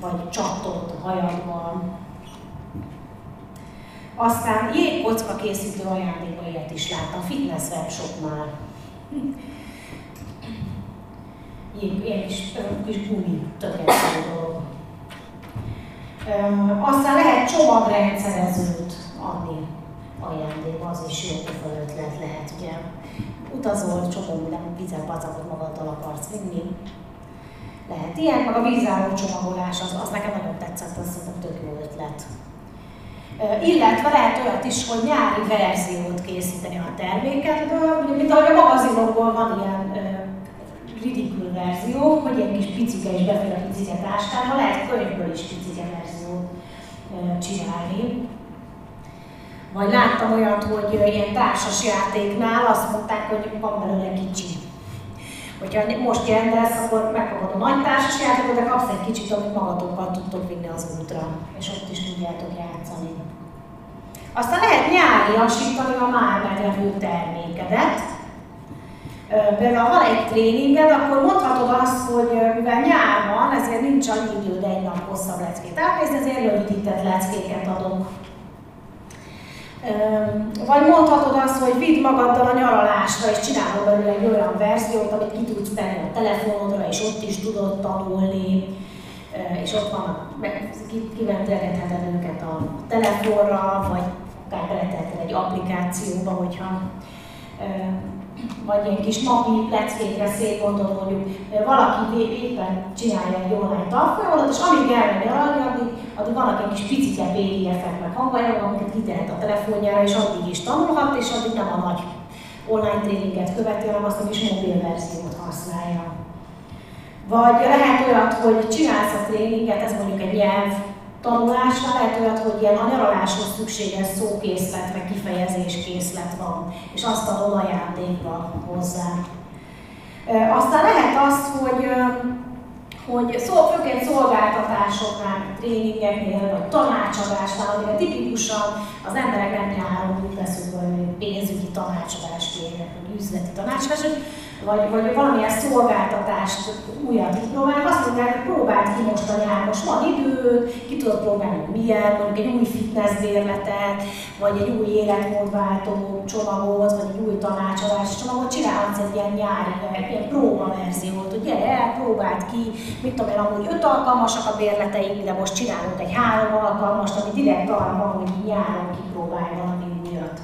vagy csattot a hajadban. Aztán jégkocka készítő ajándékaiat is láttam fitness webshopnál. Ilyen kis, kis gumi, tökéletes dolog. Aztán lehet csomagrendszerezőt adni ajándékba, az is jó pofa ötlet lehet, ugye. Utazol, csomó minden vizet, bacakot magaddal akarsz vinni. Lehet ilyen, meg a vízálló csomagolás, az, az nekem nagyon tetszett, az szerintem tök jó ötlet. Illetve lehet olyat is, hogy nyári verziót készíteni a termékedből, mint ahogy a magazinokból van ilyen ridikül verzió, hogy ilyen kis picike és befér a picike táskába, lehet könyvből is picike verziót csinálni. Vagy láttam olyat, hogy ilyen társas játéknál azt mondták, hogy van belőle kicsi. Hogyha most rendelsz, akkor megkapod a nagy társas játékot, de kapsz egy kicsit, amit magatokkal tudtok vinni az útra, és ott is tudjátok játszani. Aztán lehet nyáriasítani a már meglevő termékedet. Például ha van egy tréninged, akkor mondhatod azt, hogy mivel nyár van, ezért nincs annyi időd egy nap hosszabb leckét átnézni, ezért rövidített leckéket adok vagy mondhatod azt, hogy vidd magaddal a nyaralásra, és csinálod belőle egy olyan verziót, amit ki tudsz tenni a telefonodra, és ott is tudod tanulni, és ott van, kiventelgetheted őket a telefonra, vagy akár beletetted egy applikációba, hogyha vagy ilyen kis napi leckékre szép mondod, mondjuk valaki éppen csinálja egy online tanfolyamot, és amíg elmegy nyaralni, addig, addig vannak egy kis picike PDF-ek meg hanganyagok, amiket kitehet a telefonjára, és addig is tanulhat, és addig nem a nagy online tréninget követi, hanem azt a kis mobil verziót használja. Vagy lehet olyat, hogy csinálsz a tréninget, ez mondjuk egy nyelv tanulásra lehet olyat, hogy ilyen a nyaraláshoz szükséges szókészlet, meg kifejezéskészlet van, és azt adod ajándékba hozzá. Aztán lehet az, hogy hogy szó, főként szolgáltatásoknál, tréningeknél, vagy tanácsadásnál, amire tipikusan az emberek nem nyáron úgy veszünk, hogy pénzügyi tanácsadást kérnek, vagy üzleti tanácsadást, vagy, vagy valamilyen szolgáltatást újat kipróbálnak, azt mondják, hogy próbáld ki most a nyár, most van idő, ki tudod próbálni, hogy milyen, mondjuk egy új fitness bérletet, vagy egy új életmódváltó csomagot, vagy egy új tanácsadás csomagot, csinálhatsz egy ilyen nyári, ilyen próba verziót, hogy gyere el, próbáld ki, mit tudom én, amúgy öt alkalmasak a bérleteink, de most csinálunk egy három alkalmast, ami direkt arra van, hogy nyáron kipróbálj valami újat.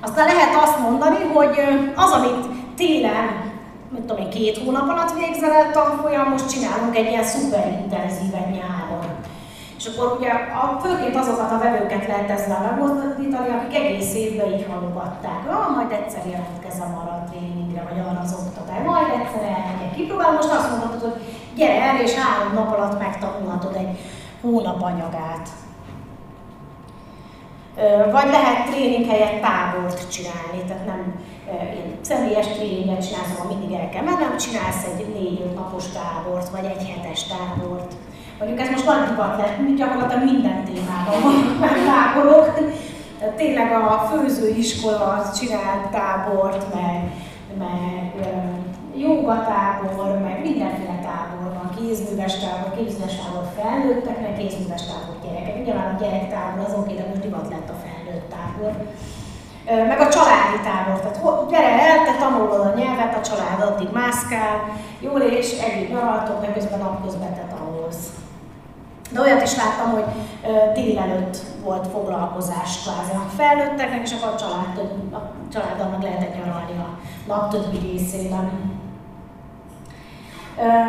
Aztán lehet azt mondani, hogy az, amit télen, mit tudom én, két hónap alatt végzel el tanfolyam, most csinálunk egy ilyen szuperintenzíven nyáron. És akkor ugye a, főként azokat a vevőket lehet ezzel megmozdítani, akik egész évben így halogatták. Ah, majd egyszer jelentkezem arra a tréningre, vagy arra az oktatásra, majd egyszer elmegyek kipróbálni. Most azt mondhatod, hogy gyere el, és három nap alatt megtanulhatod egy hónap anyagát. Vagy lehet tréning helyett tábort csinálni, tehát nem ilyen személyes tréninget csinálsz, ahol mindig el kell mennem, csinálsz egy négy-öt napos tábort, vagy egy hetes tábort. Mondjuk ez most nagy divat lett, gyakorlatilag minden témában van táborok. Tehát tényleg a főzőiskola csinál tábort, meg, meg jogatábor, meg mindenféle tábor van, kézműves tábor, kézműves tábor felnőtteknek, kézműves tábor. Nyilván a gyerektábor az oké, de most divat lett a felnőtt tábor. Meg a családi tábor, tehát gyere el, te tanulod a nyelvet, a család addig mászkál, jól és együtt nyaraltok, meg közben napközben te tanulsz. De olyat is láttam, hogy délelőtt volt foglalkozás kvázi a felnőtteknek, és akkor a, család, a családdal meg lehetett nyaralni a nap többi részében.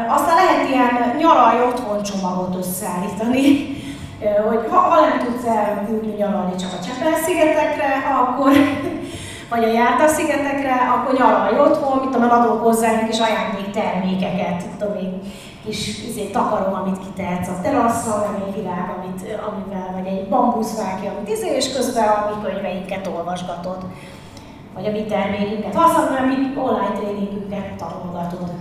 Aztán lehet ilyen nyaralj otthon csomagot összeállítani, hogy ha, ha nem tudsz elmúlni nyaralni csak a Csepel-szigetekre, akkor, vagy a Járta-szigetekre, akkor nyaralj otthon, mit tudom, adok hozzá egy kis ajándéktermékeket, tudom én, kis izé, takaró, amit kitehetsz a teraszra, vagy egy világ, amit, amivel, vagy egy bambuszfákja, amit izé, és közben a mi könyveinket olvasgatod, vagy a mi termékünket használod, mi online tréningünket tanulgatod.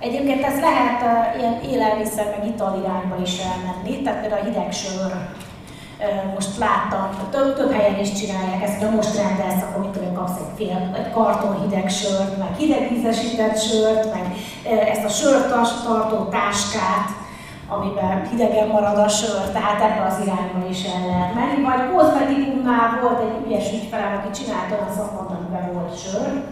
Egyébként ez lehet uh, ilyen élelmiszer meg ital irányba is elmenni, tehát például a hideg sör most láttam, több, több helyen is csinálják ezt, hogy most rendelsz, akkor mit tudom, kapsz egy fél, egy karton hideg sört, meg hidegvízesített sört, meg ezt a sört tartó táskát, amiben hidegen marad a sör, tehát ebbe az irányba is el lehet menni. Vagy kozmetikumnál volt egy ügyes ügyfelem, aki csinálta a szakmat, amiben volt sör,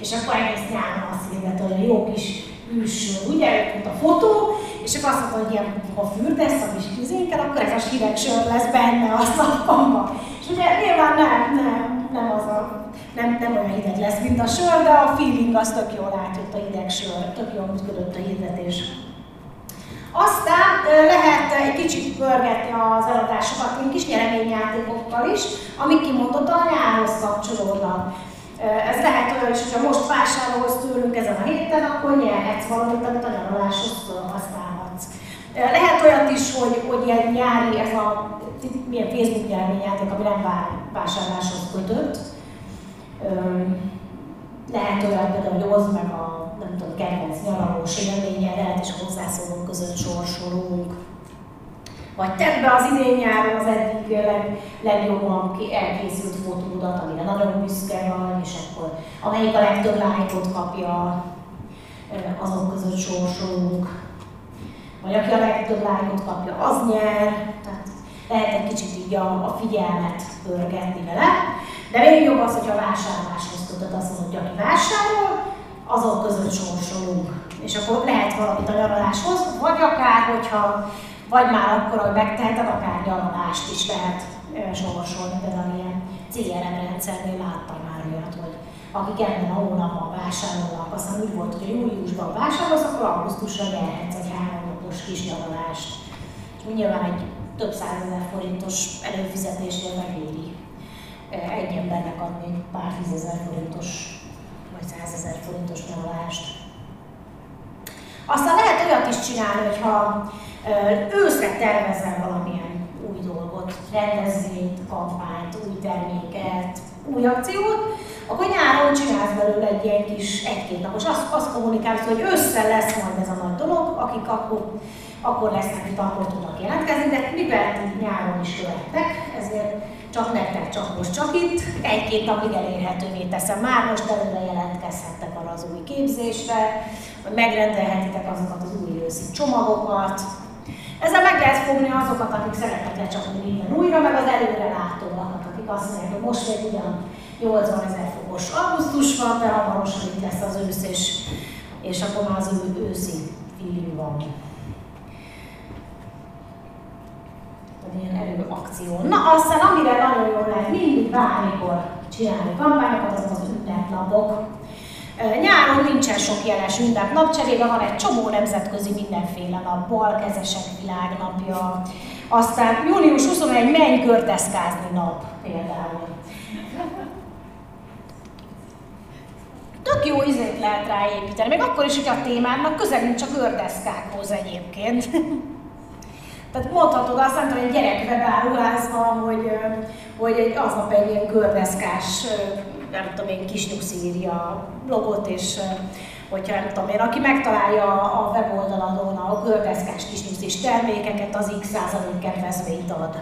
és akkor egész nyáron azt hirdett, hogy jó kis ősről, ugye, ott a fotó, és akkor azt mondta, hogy ilyen, ha fürdesz a kis tüzénken, akkor ez a hideg sör lesz benne a szappanban. És ugye nyilván nem, nem, nem az a, nem, nem olyan hideg lesz, mint a sör, de a feeling az tök jól átjött a hideg sör, tök jól működött a hirdetés. Aztán lehet egy kicsit pörgetni az eladásokat ilyen kis nyereményjátékokkal is, amik kimondottan a nyárhoz kapcsolódnak. Ez lehet olyan is, hogyha most vásárolsz tőlünk ezen a héten, akkor nyerhetsz valamit, amit a nyaraláshoz használhatsz. Lehet olyat is, hogy, hogy ilyen nyári, ez a milyen Facebook nyereményjáték, ami nem vásárláshoz kötött. Lehet olyan például, hogy hozd meg a nem tudom, kedvenc nyaralós és hozzászólók között sorsolunk. Vagy tedd be az idén nyáron az eddig leg, legjobban elkészült fotódat, amire nagyon büszke vagy, és akkor amelyik a legtöbb lájkot kapja, azok között sorsolunk. Vagy aki a legtöbb lájkot kapja, az nyer. Tehát lehet egy kicsit így a, a figyelmet pörgetni vele. De még jobb az, hogyha a vásárláshoz kötött azt mondod, hogy aki vásárol, azok között sorsolunk. És akkor lehet valamit a nyaraláshoz, vagy akár, hogyha vagy már akkor, hogy megteheted, akár nyaralást is lehet sorsolni, például ilyen CRM rendszernél láttam már olyat, hogy akik ebben a hónapban vásárolnak, aztán úgy volt, hogy júliusban vásárolsz, akkor augusztusra nyerhetsz egy három napos kis nyaralást. Nyilván egy több százezer forintos előfizetésnél megéri egy embernek adni pár tízezer forintos vagy százezer forintos nyaralást. Aztán lehet olyat is csinálni, hogyha őszre tervezel valamilyen új dolgot, rendezvényt, kampányt, új terméket, új akciót, akkor nyáron csinálsz belőle egy ilyen kis egy-két napos, azt, azt kommunikálsz, hogy össze lesz majd ez a nagy dolog, akik akkor, akkor lesznek itt, akkor tudnak jelentkezni, de mivel nyáron is jöttek, ezért csak nektek, csak most, csak itt, egy-két napig elérhetővé teszem. Már most előre jelentkezhettek arra az új képzésre, megrendelhetitek azokat az új őszi csomagokat, ezzel meg lehet fogni azokat, akik szeretnek lecsapni minden újra, meg az előre látóakat, akik azt mondják, hogy most még ugyan 80 ezer fokos augusztus van, de hamarosan itt lesz az ősz, és, és akkor már az ő őszi feeling van. ilyen erőakció. Na aztán amire nagyon jól lehet mindig bármikor csinálni kampányokat, azok az ünnepnapok. Nyáron nincsen sok jeles ünnepnap, cserébe van egy csomó nemzetközi mindenféle nap, balkezesek világnapja, aztán június 21 menj gördeszkázni nap például. Tök jó izét lehet ráépíteni, még akkor is, hogy a témának közelünk csak gördeszkákhoz egyébként. Tehát mondhatod azt, nem tudom, egy gyerekvebáruházban, hogy, hogy egy, aznap egy ilyen gördeszkás nem tudom én, kis írja blogot, és hogyha nem tudom én, aki megtalálja a weboldaladon a gördeszkás kisnyuszis termékeket, az x százalék kedvezményt ad.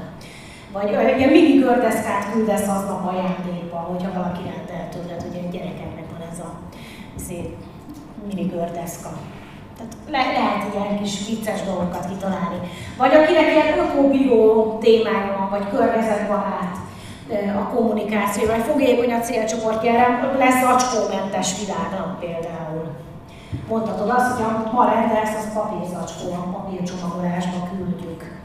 Vagy egy mini gördeszkát küldesz aznap ajándékba, hogyha valaki rendel tőled, hogy egy gyerekeknek van ez a szép mini gördeszka. Tehát le, lehet ilyen kis vicces dolgokat kitalálni. Vagy akinek ilyen öko-bio témája van, vagy környezetbarát, a kommunikáció, vagy fogékony a célcsoportjára, lesz zacskómentes világnap például. Mondhatod azt, hogy amit ma rendelsz, az papírzacskó, a papírcsomagolásba küldjük.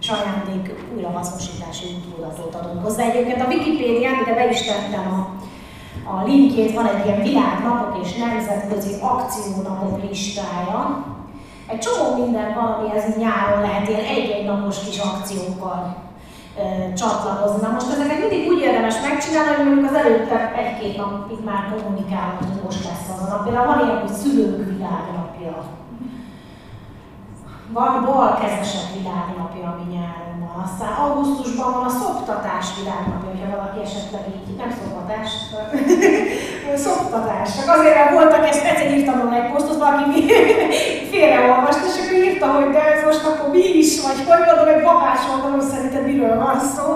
És ajándék újrahasznosítási tudatot adunk hozzá. Egyébként a Wikipédián, ide be is tettem a, a linkjét, van egy ilyen világnapok és nemzetközi akciónapok listája, egy csomó minden van, amihez nyáron lehet ilyen egy-egy napos kis akciókkal ö, csatlakozni. Na most ezeket mindig úgy érdemes megcsinálni, hogy mondjuk az előtte egy-két napig már kommunikálunk, hogy most lesz az a nap. Például van ilyen, hogy szülők világnapja. Van balkezesek világnapja, ami nyáron. Aztán augusztusban van a szoptatás világnapja, hogyha valaki esetleg így, nem szoptatás, szoptatás. Csak azért, mert voltak, ezt egyszer írtam róla egy posztot, valaki félreolvast, és akkor írta, hogy de ez most akkor mi is, vagy hogy mondom, egy babás oldalon szerinted miről van szó.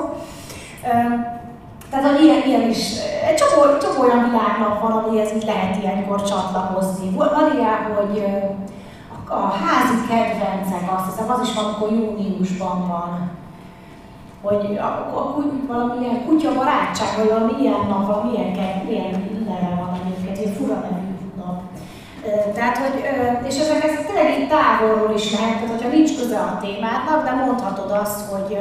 Tehát, hogy ilyen, ilyen is, egy csomó, csomó olyan világnak van, amihez így lehet ilyenkor csatlakozni. Van ilyen, hogy a házi kedvencek, azt hiszem, az is van, amikor júniusban van hogy a, a, a, valamilyen kutya barátság, vagy valami ilyen nap, valami ilyen, ilyen neve van egyébként, ilyen fura nevű nap. Tehát, hogy, és ezek ez tényleg így távolról is lehet, tehát hogyha nincs köze a témádnak, de mondhatod azt, hogy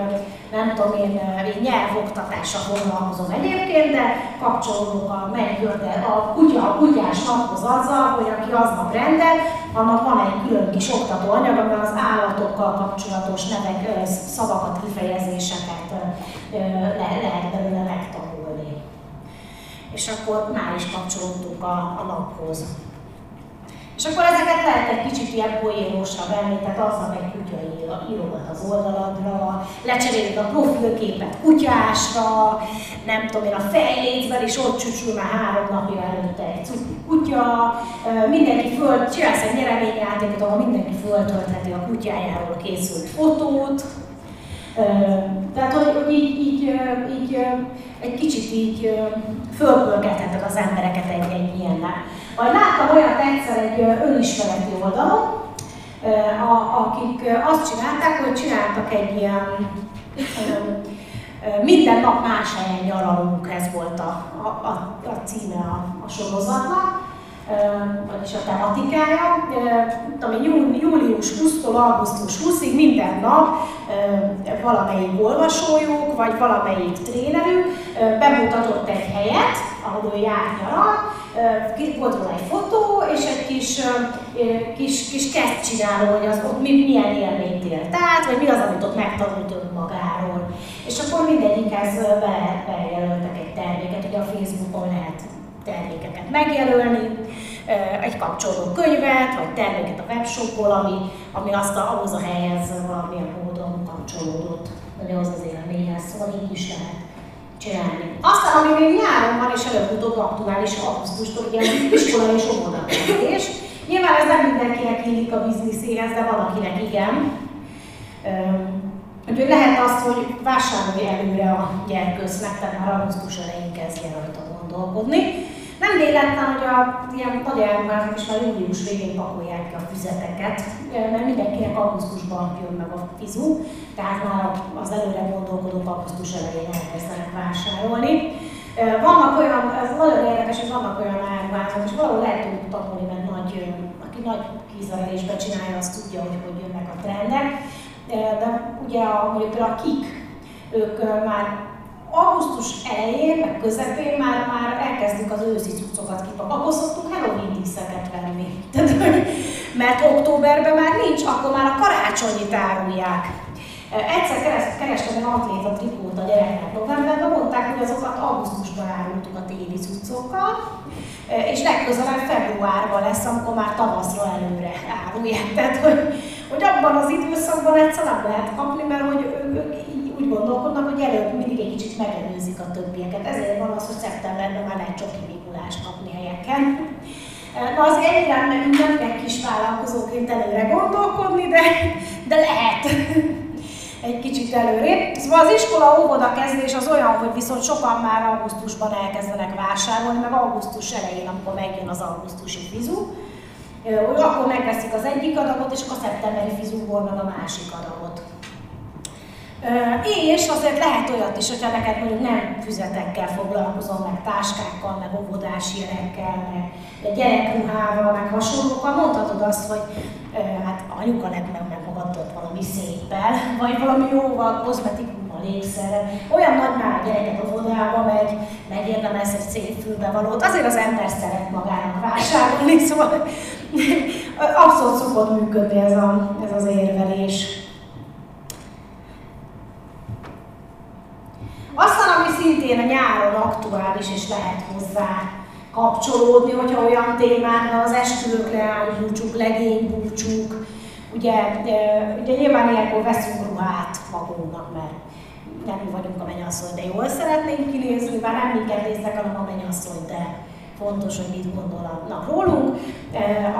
nem tudom, én, én nyelvoktatással foglalkozom egyébként, de kapcsolódok a de a kutya, a kutyás naphoz azzal, hogy aki aznap rendel, annak van egy külön kis oktató anyag, amiben az állatokkal kapcsolatos nevek, szavakat, kifejezéseket le, lehet belőle megtanulni. És akkor már is kapcsolódtunk a, a naphoz. És akkor ezeket lehet egy kicsit ilyen poénosra venni, tehát azzal egy kutya írogat az oldaladra, lecseréled a profilképet kutyásra, nem tudom én, a fejlécben is ott csúcsul már három napja előtte egy kutya, mindenki föl, csinálsz egy nyereményjátékot, ahol mindenki föltöltheti a kutyájáról készült fotót, tehát, hogy, hogy így, így, így, egy kicsit így fölpörgetheted az embereket egy-egy ilyennel. Majd láttam olyat egyszer egy önismereti oldalon, akik azt csinálták, hogy csináltak egy ilyen minden nap más helyen nyaralunk, ez volt a, a, a, a címe a, a sorozatnak, vagyis a tematikája. Tudom, július 20-tól augusztus 20-ig minden nap valamelyik olvasójuk, vagy valamelyik trénerük bemutatott egy helyet, ahol ő járt nyaral, volt volna egy fotó, és egy kis, kis, kis kezd csináló, hogy az ott milyen élményt élt át, vagy mi az, amit ott megtanult önmagáról. És akkor mindegyikhez be, bejelöltek egy terméket, ugye a Facebookon lehet termékeket megjelölni, egy kapcsolódó könyvet, vagy terméket a webshopból, ami, ami azt a, ahhoz a helyhez valamilyen módon kapcsolódott, vagy az az élményhez, szóval így is lehet csinálni. Aztán, ami még nyáron van, és előbb-utóbb aktuális augusztustól, ugye iskola és óvodakezdés. Nyilván ez nem mindenkinek illik a bizniszéhez, de valakinek igen. Úgyhogy lehet azt, hogy vásárolj előre a gyerkősznek, tehát már augusztus elején kezdje rajta gondolkodni. Nem véletlen, hogy a ilyen nagy áruházak is már július végén pakolják ki a füzeteket, mert mindenkinek augusztusban jön meg a fizu, tehát már az előre gondolkodók augusztus elején elkezdenek vásárolni. Vannak olyan, ez nagyon érdekes, hogy vannak olyan áruházak, és valahol lehet tudjuk tanulni, mert nagy, aki nagy kizelésbe csinálja, azt tudja, hogy hogy jönnek a trendek. De ugye a, mondjuk a kik, ők már augusztus elején, meg közepén már, már elkezdjük az őszi cuccokat kipakolni. Akkor szoktunk Halloween díszeket venni. mert októberben már nincs, akkor már a karácsonyit árulják. Egyszer kerestem egy atléta trikót a gyereknek novemberben, mondták, hogy azokat augusztusban árultuk a téli cuccokkal, és legközelebb februárban lesz, amikor már tavaszra előre árulják. Tehát, hogy, hogy abban az időszakban egyszer nem lehet kapni, mert hogy ők úgy gondolkodnak, hogy előbb mindig egy kicsit megelőzik a többieket. Ezért van az, hogy szeptemberben már lehet csoki Mikulást kapni helyeken. Na azért ennyire nekünk nem kell kis vállalkozóként előre gondolkodni, de, de lehet egy kicsit előrébb. Szóval az iskola óvoda kezdés az olyan, hogy viszont sokan már augusztusban elkezdenek vásárolni, meg augusztus elején, amikor megjön az augusztusi fizu, akkor megveszik az egyik adagot, és a szeptemberi fizúból meg a másik adagot. És azért lehet olyat is, hogyha neked mondjuk nem füzetekkel foglalkozom, meg táskákkal, meg óvodás ilyenekkel, meg gyerekruhával, meg hasonlókkal, mondhatod azt, hogy hát anyuka lett meg, meg magadtól valami széppel, vagy valami jóval, kozmetikummal, légszerrel. Olyan nagy már a gyereket óvodába megy, megérdemelsz egy szép fülbevalót. Azért az ember szeret magának vásárolni, szóval abszolút szokott működni ez, a, ez az érvelés. Aztán, ami szintén a nyáron aktuális és lehet hozzá kapcsolódni, hogyha olyan témák, az esküvők, leánybúcsúk, legénybúcsúk, ugye, ugye nyilván ilyenkor veszünk ruhát magunknak, mert nem mi vagyunk a mennyasszony, de jól szeretnénk kinézni, bár nem minket néznek, hanem a mennyasszony, de fontos, hogy mit gondolnak rólunk.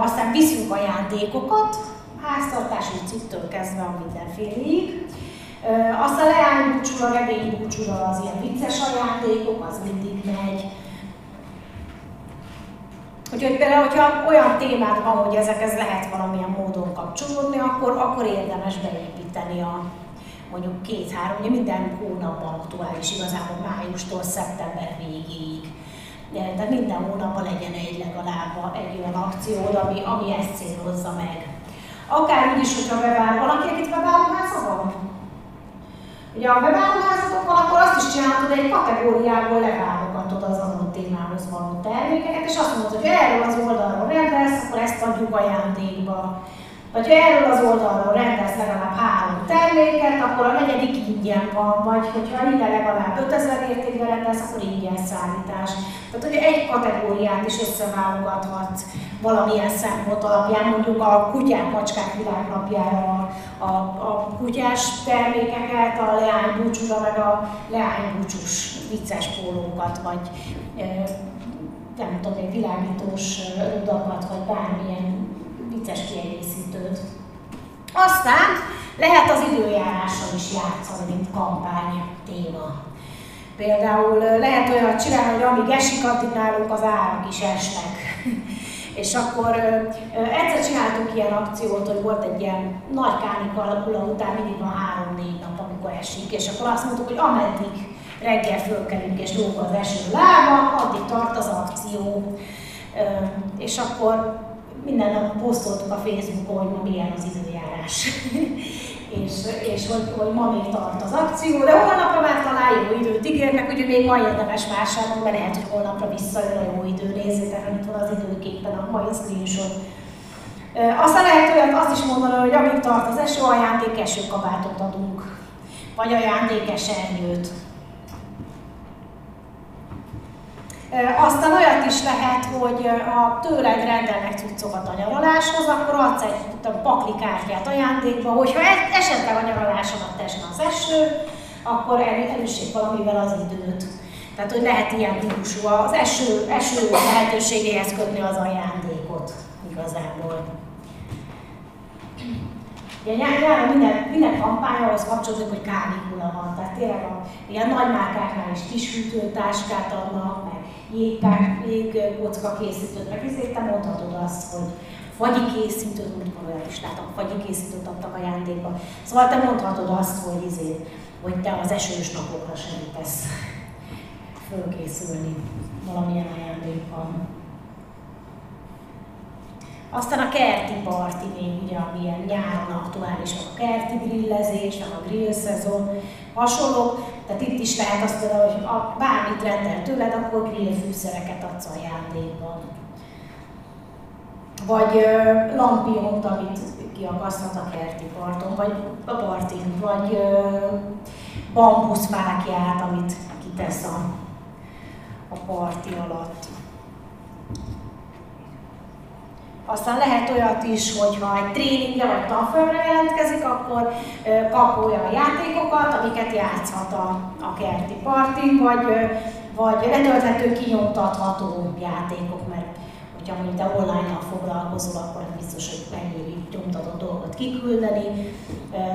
Aztán viszünk ajándékokat, háztartási cikktől kezdve a mindenféléig. Aztán leánybúcsúra, regénybúcsúra az ilyen vicces ajándékok, az mindig megy. Úgyhogy például, hogyha olyan témád van, hogy ezekhez lehet valamilyen módon kapcsolódni, akkor, akkor érdemes beépíteni a mondjuk két-három, ugye minden hónapban aktuális, igazából májustól szeptember végéig. De minden hónapban legyen egy legalább egy olyan akciód, ami, ami ezt célozza meg. Akár úgy is, hogyha bevár, valaki, akit beválóháza van? Ugye a beválóházatok van, akkor azt is csinálhatod, egy kategóriából leválogatod az adott témához való termékeket, és azt mondod, hogy erről az oldalról rendelsz, akkor ezt adjuk ajándékba vagy ha erről az oldalról rendelsz legalább három terméket, akkor a negyedik ingyen van, vagy hogyha ide legalább 5000 értékben rendelsz, akkor ingyen szállítás. Tehát ugye egy kategóriát is összeválogathatsz valamilyen szempont alapján, mondjuk a kutyák, macskák világnapjára a, a kutyás termékeket, a leánybúcsúra, meg a leánybúcsús vicces pólókat, vagy nem tudom, egy világítós rudakat, vagy bármilyen vicces kiegészítőt. Aztán lehet az időjárással is játszani, mint kampány téma. Például lehet olyat csinálni, hogy amíg esik, addig nálunk az árak is esnek. És akkor egyszer csináltunk ilyen akciót, hogy volt egy ilyen nagy kánikula után mindig van három-négy nap, amikor esik, és akkor azt mondtuk, hogy ameddig reggel fölkelünk és lóg az eső lába, addig tart az akció. És akkor minden nap posztoltuk a Facebookon, hogy ma milyen az időjárás. és, és hogy, hogy ma még tart az akció, de holnapra már talán jó időt ígérnek, úgyhogy még ma érdemes vásárolni, mert lehet, hogy holnapra visszajön a jó idő, nézzétek, hogy itt van az időképpen a mai screenshot. Aztán lehet olyat azt is mondani, hogy amíg tart az eső, ajándék esőkabátot adunk, vagy ajándék esernyőt. Aztán olyat is lehet, hogy ha tőled rendelnek cuccokat a nyaraláshoz, akkor adsz egy paklikártyát ajándékba, hogyha e- esetleg a nyaraláson esne az eső, akkor elüssék valamivel az időt. Tehát, hogy lehet ilyen típusú az eső, eső lehetőségéhez kötni az ajándékot igazából. Ugye nyáron minden, minden kampány ahhoz kapcsolódik, hogy kánikula van. Tehát tényleg a ilyen nagy márkáknál is kis hűtőtáskát adnak, meg jégkocka készítőt, meg ezért te mondhatod azt, hogy fagyi készítőt, mondjuk olyan is látom, fagyi készítőt adtak ajándékba. Szóval te mondhatod azt, hogy, izé, hogy te az esős napokra segítesz fölkészülni valamilyen ajándékkal. Aztán a kerti parti még ugye, amilyen nyáron aktuális, a kerti grillezés, a grill szezon, hasonló. Tehát itt is lehet azt például, hogy a, bármit rendel tőled, akkor grillfűszereket adsz ajándékban. Vagy ö, lampiont, amit kiakaszthat a kerti parton, vagy a partin, vagy ö, bambuszfákját, amit kitesz a, a parti alatt. Aztán lehet olyat is, hogy ha egy tréningre vagy tanfolyamra jelentkezik, akkor kap olyan játékokat, amiket játszhat a, a kerti partin, vagy, vagy letölthető, kinyomtatható játékok, mert hogyha mondjuk te online-nal foglalkozol, akkor biztos, hogy megéri nyomtatott dolgot kiküldeni,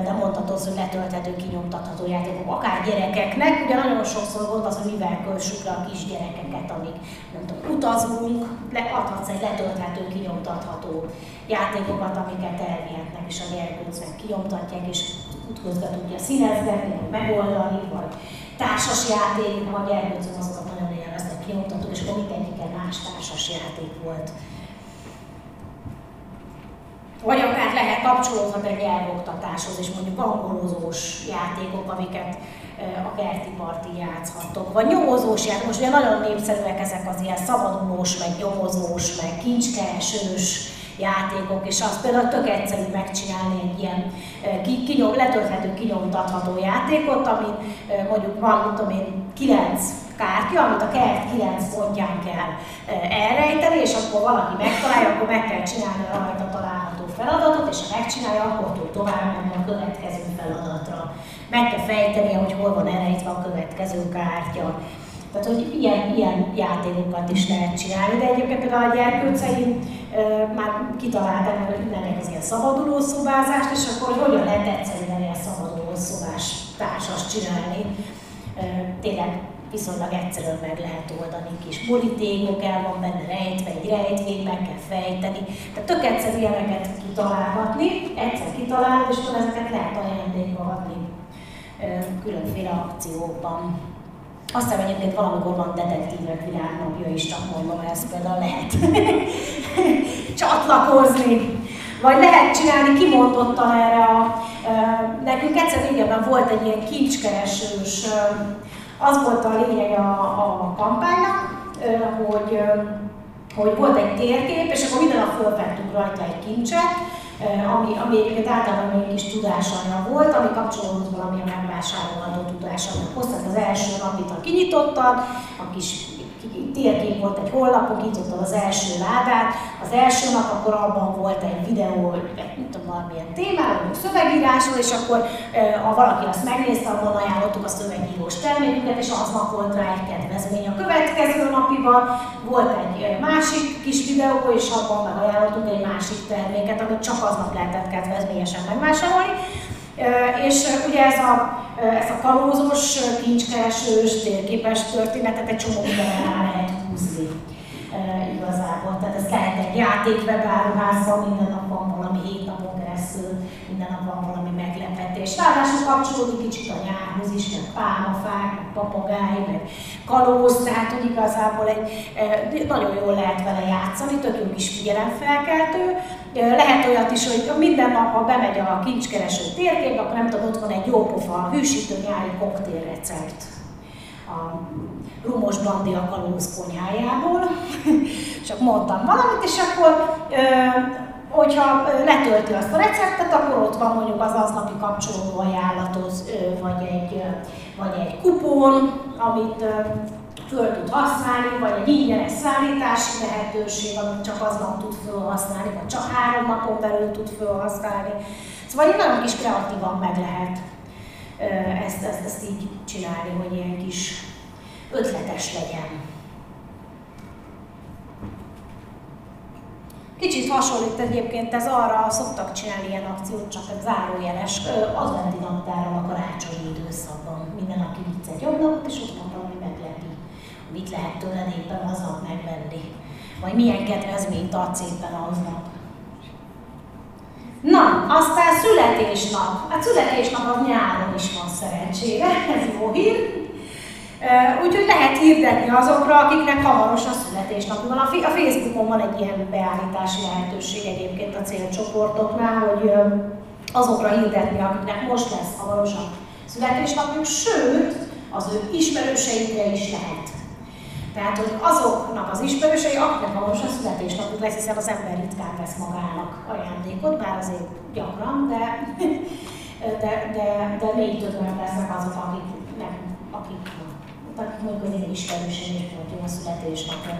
de mondhatod, hogy letölthető, kinyomtatható játékok, akár gyerekeknek. Ugye nagyon sokszor volt az, hogy mivel kössük le a kisgyerekeket, amik nem tudom, utazunk, adhatsz egy letölthető, kinyomtatható játékokat, amiket elvihetnek, és a gyerekek kinyomtatják, és útközben tudja színezgetni, vagy megoldani, vagy társas játék, a gyerkőcön azokat nagyon élveztek kinyomtatók, és akkor társas játék volt vagy akár lehet kapcsolódhat egy nyelvoktatáshoz, és mondjuk angolozós játékok, amiket a kerti parti játszhattok. Vagy nyomozós játék, most ugye nagyon népszerűek ezek az ilyen szabadulós, meg nyomozós, meg kincskeresős játékok, és azt például tök egyszerű megcsinálni egy ilyen kinyom, letölthető, kinyomtatható játékot, ami mondjuk van, tudom én, 9 kártya, amit a kert 9 pontján kell elrejteni, és akkor valaki megtalálja, akkor meg kell csinálni a rajta található feladatot, és ha megcsinálja, akkor tud tovább menni a következő feladatra. Meg kell fejtenie, hogy hol van elrejtve a következő kártya. Tehát, hogy ilyen, ilyen játékokat is lehet csinálni, de egyébként például a gyerkőceim már kitalálták, hogy mennek az ilyen szabaduló szobázást, és akkor hogy hogyan lehet egyszerűen ilyen szabaduló szobás társas csinálni. Tényleg viszonylag egyszerűen meg lehet oldani, kis borítékok el van benne rejtve, egy rejtvény meg kell fejteni. Tehát tök egyszerű ilyeneket kitalálhatni, egyszer kitalálni, és akkor ezeket lehet ajándékba adni különféle akciókban. Aztán egyébként valamikor van detektívek világnapja is, csak mondom, ezt például lehet csatlakozni. Vagy lehet csinálni kimondottan erre a... Nekünk egyszer régebben volt egy ilyen kincskeresős, az volt a lényeg a, a kampánynak, hogy, hogy volt egy térkép, és akkor minden nap fölvettünk rajta egy kincset, ami, ami egyébként általában egy kis tudásanyag volt, ami kapcsolódott valamilyen megvásárolható tudásanyaghoz. Tehát az első nap itt a kinyitottad, a kis térkép volt egy honlapon, kinyitottad az első ládát, az első nap akkor abban volt egy videó, nem tudom, valamilyen témáról, szövegírásról, és akkor ha valaki azt megnézte, abban ajánlottuk a szövegírós termékünket, és aznap volt rá egy kedvezmény. A következő napiban volt egy másik kis videó, és abban meg ajánlottunk egy másik terméket, amit csak aznap lehetett kedvezményesen megvásárolni. És ugye ez a, ez a kalózos, kincskeresős, térképes történetet egy csomó mindenre lehet húzni igazából. Tehát ez lehet egy játék webáruházban, minden nap van valami hét napon keresztül, minden nap van valami meglepetés. Ráadásul kapcsolódik kicsit a nyárhoz is, meg pálmafák, meg papagáj, meg kalóz, tehát hogy igazából egy, nagyon jól lehet vele játszani, tök jó kis figyelemfelkeltő. Lehet olyat is, hogy minden nap, ha bemegy a kincskereső térkép, akkor nem tudom, ott van egy jópofa hűsítő nyári koktélrecept a Rumos Bandi a kalóz konyhájából, csak mondtam valamit, és akkor hogyha letölti azt a receptet, akkor ott van mondjuk az aznapi kapcsolódó ajánlathoz, vagy egy, vagy egy kupon, amit föl tud használni, vagy egy ingyenes szállítási lehetőség, amit csak aznap tud felhasználni, vagy csak három napon belül tud felhasználni. Szóval így nagyon kis kreatívan meg lehet ezt, ezt, ezt így csinálni, hogy ilyen kis ötletes legyen. Kicsit hasonlít egyébként ez arra, szoktak csinálni ilyen akciót, csak egy zárójeles adventi naptárral a karácsonyi időszakban. Minden, aki vicc egy jobb napot, és ott van. Mit lehet tőled éppen aznap megvenni? Vagy milyen kedvezményt adsz éppen aznap? Na, aztán születésnap. Hát születésnap az nyáron is van szerencsére, ez jó hír. Úgyhogy lehet hirdetni azokra, akiknek hamaros a születésnap. Van. A Facebookon van egy ilyen beállítási lehetőség egyébként a célcsoportoknál, hogy azokra hirdetni, akiknek most lesz hamaros a születésnapjuk, sőt, az ő ismerőseikre is lehet. Tehát, hogy azoknak az ismerősei, akiknek hamaros a születésnapjuk lesz, hiszen az ember ritkán vesz magának ajándékot, bár azért gyakran, de, de, de, de még többen lesznek azok, akiknek, akik akik mondjuk az én ismerősém is volt a születésnapon.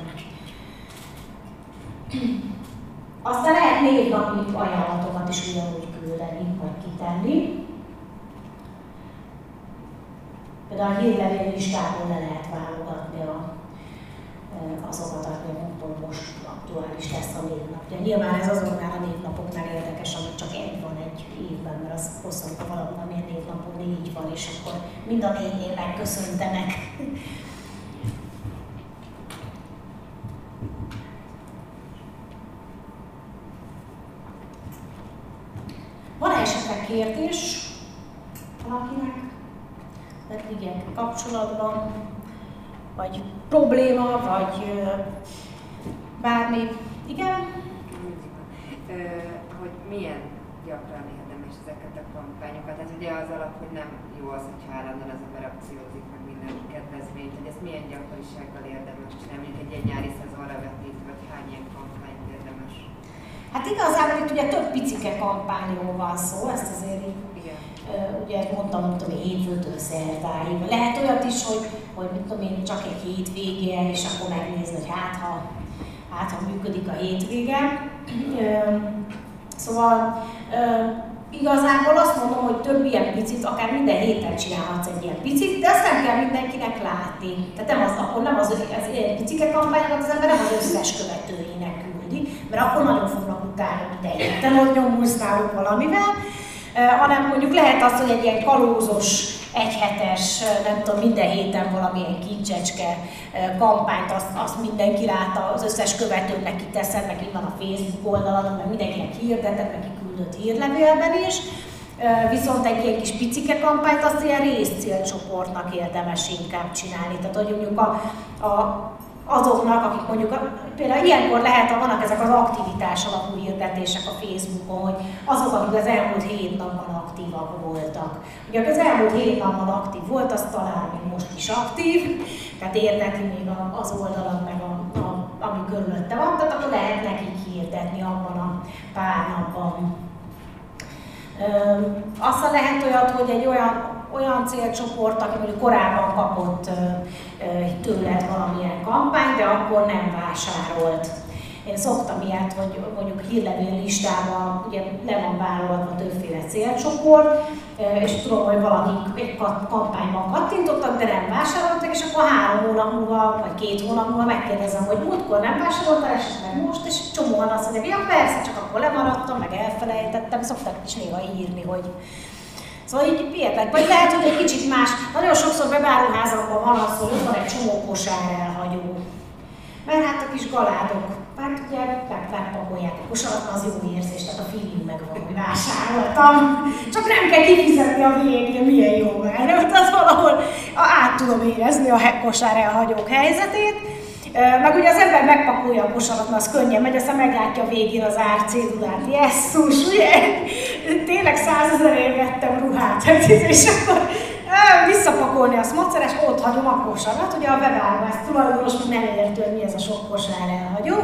Aztán lehet névnapi ajánlatokat is ugyanúgy küldeni, vagy kitenni. Például a hírlevél listából le lehet válogatni a, azokat, akik most aktuális lesz a névnapja. Nyilván ez azoknál a névnapoknál érdekes, amit csak egy van egy évben, mert az hosszú, valamilyen névnapon négy van, és akkor mind a négy évben köszöntenek. Van-e esetleg kérdés valakinek? igen, kapcsolatban, vagy probléma, vagy bármi. Igen? hogy milyen gyakran érdemes ezeket a kampányokat. Ez ugye az alap, hogy nem jó az, hogyha állandóan az ember akciózik, meg minden kedvezményt, hogy ezt milyen gyakorisággal érdemes csinálni, mint egy, egy nyári szezonra vetít, vagy hány ilyen kampányt érdemes? Hát igazából itt ugye több picike kampányról van szó, ezt azért így. Ugye mondtam, hogy tudom, hétfőtől szerdáig. Lehet olyat is, hogy, hogy mit tudom én, csak egy hétvége, és akkor megnézni, hogy hát ha hát ha működik a hétvége. Szóval igazából azt mondom, hogy több ilyen picit, akár minden héten csinálhatsz egy ilyen picit, de azt nem kell mindenkinek látni. Tehát nem az, akkor nem az, az ilyen picike kampányokat az ember nem az összes követőinek küldi, mert akkor nagyon fognak utána minden héten, hogy nyomulsz náluk valamivel, hanem mondjuk lehet az, hogy egy ilyen kalózos egyhetes, nem tudom, minden héten valamilyen kincsecske kampányt, azt, azt mindenki látta, az összes követőnek kiteszed, meg van a Facebook oldalon, meg mindenkinek hirdeted, meg kiküldött hírlevélben is. Viszont egy ilyen kis picike kampányt azt ilyen részcélcsoportnak érdemes inkább csinálni. Tehát, hogy mondjuk a, a azoknak, akik mondjuk, például ilyenkor lehet, vannak ezek az aktivitás alapú hirdetések a Facebookon, hogy azok, akik az elmúlt hét napban aktívak voltak. Ugye, az elmúlt hét napban aktív volt, az talán még most is aktív, tehát érdekli még az oldalat, meg a, a, ami körülötte van, tehát akkor lehet nekik hirdetni abban a pár napban. Aztán lehet olyat, hogy egy olyan olyan célcsoport, aki mondjuk korábban kapott tőled valamilyen kampányt, de akkor nem vásárolt. Én szoktam ilyet, hogy mondjuk hírlevél listában ugye le van vállalva többféle célcsoport, és tudom, hogy valakik egy kampányban kattintottak, de nem vásároltak, és akkor három hónap múlva, vagy két hónap múlva megkérdezem, hogy múltkor nem vásároltál, esetleg most, és csomóan azt mondják, ja persze, csak akkor lemaradtam, meg elfelejtettem, szoktak is néha írni, hogy Szóval így értek. Vagy lehet, hogy egy kicsit más. Nagyon sokszor webáruházakban van az, hogy ott van egy csomó kosár elhagyó. Mert hát a kis galádok, hát ugye megpakolják a kosarat, az jó érzés, tehát a feeling megvan, hogy vásároltam. Csak nem kell kifizetni a végén, milyen jó mert az valahol át tudom érezni a kosár elhagyók helyzetét. Meg ugye az ember megpakolja a kosarat, mert az könnyen megy, aztán meglátja a végén az árcédulát. Jesszus, ugye? Tényleg százezerért vettem ruhát, hát, és akkor visszapakolni a macerás, ott hagyom a kosarat. Ugye a webáruház tulajdonos nem értő, hogy mi ez a sok kosár elhagyó.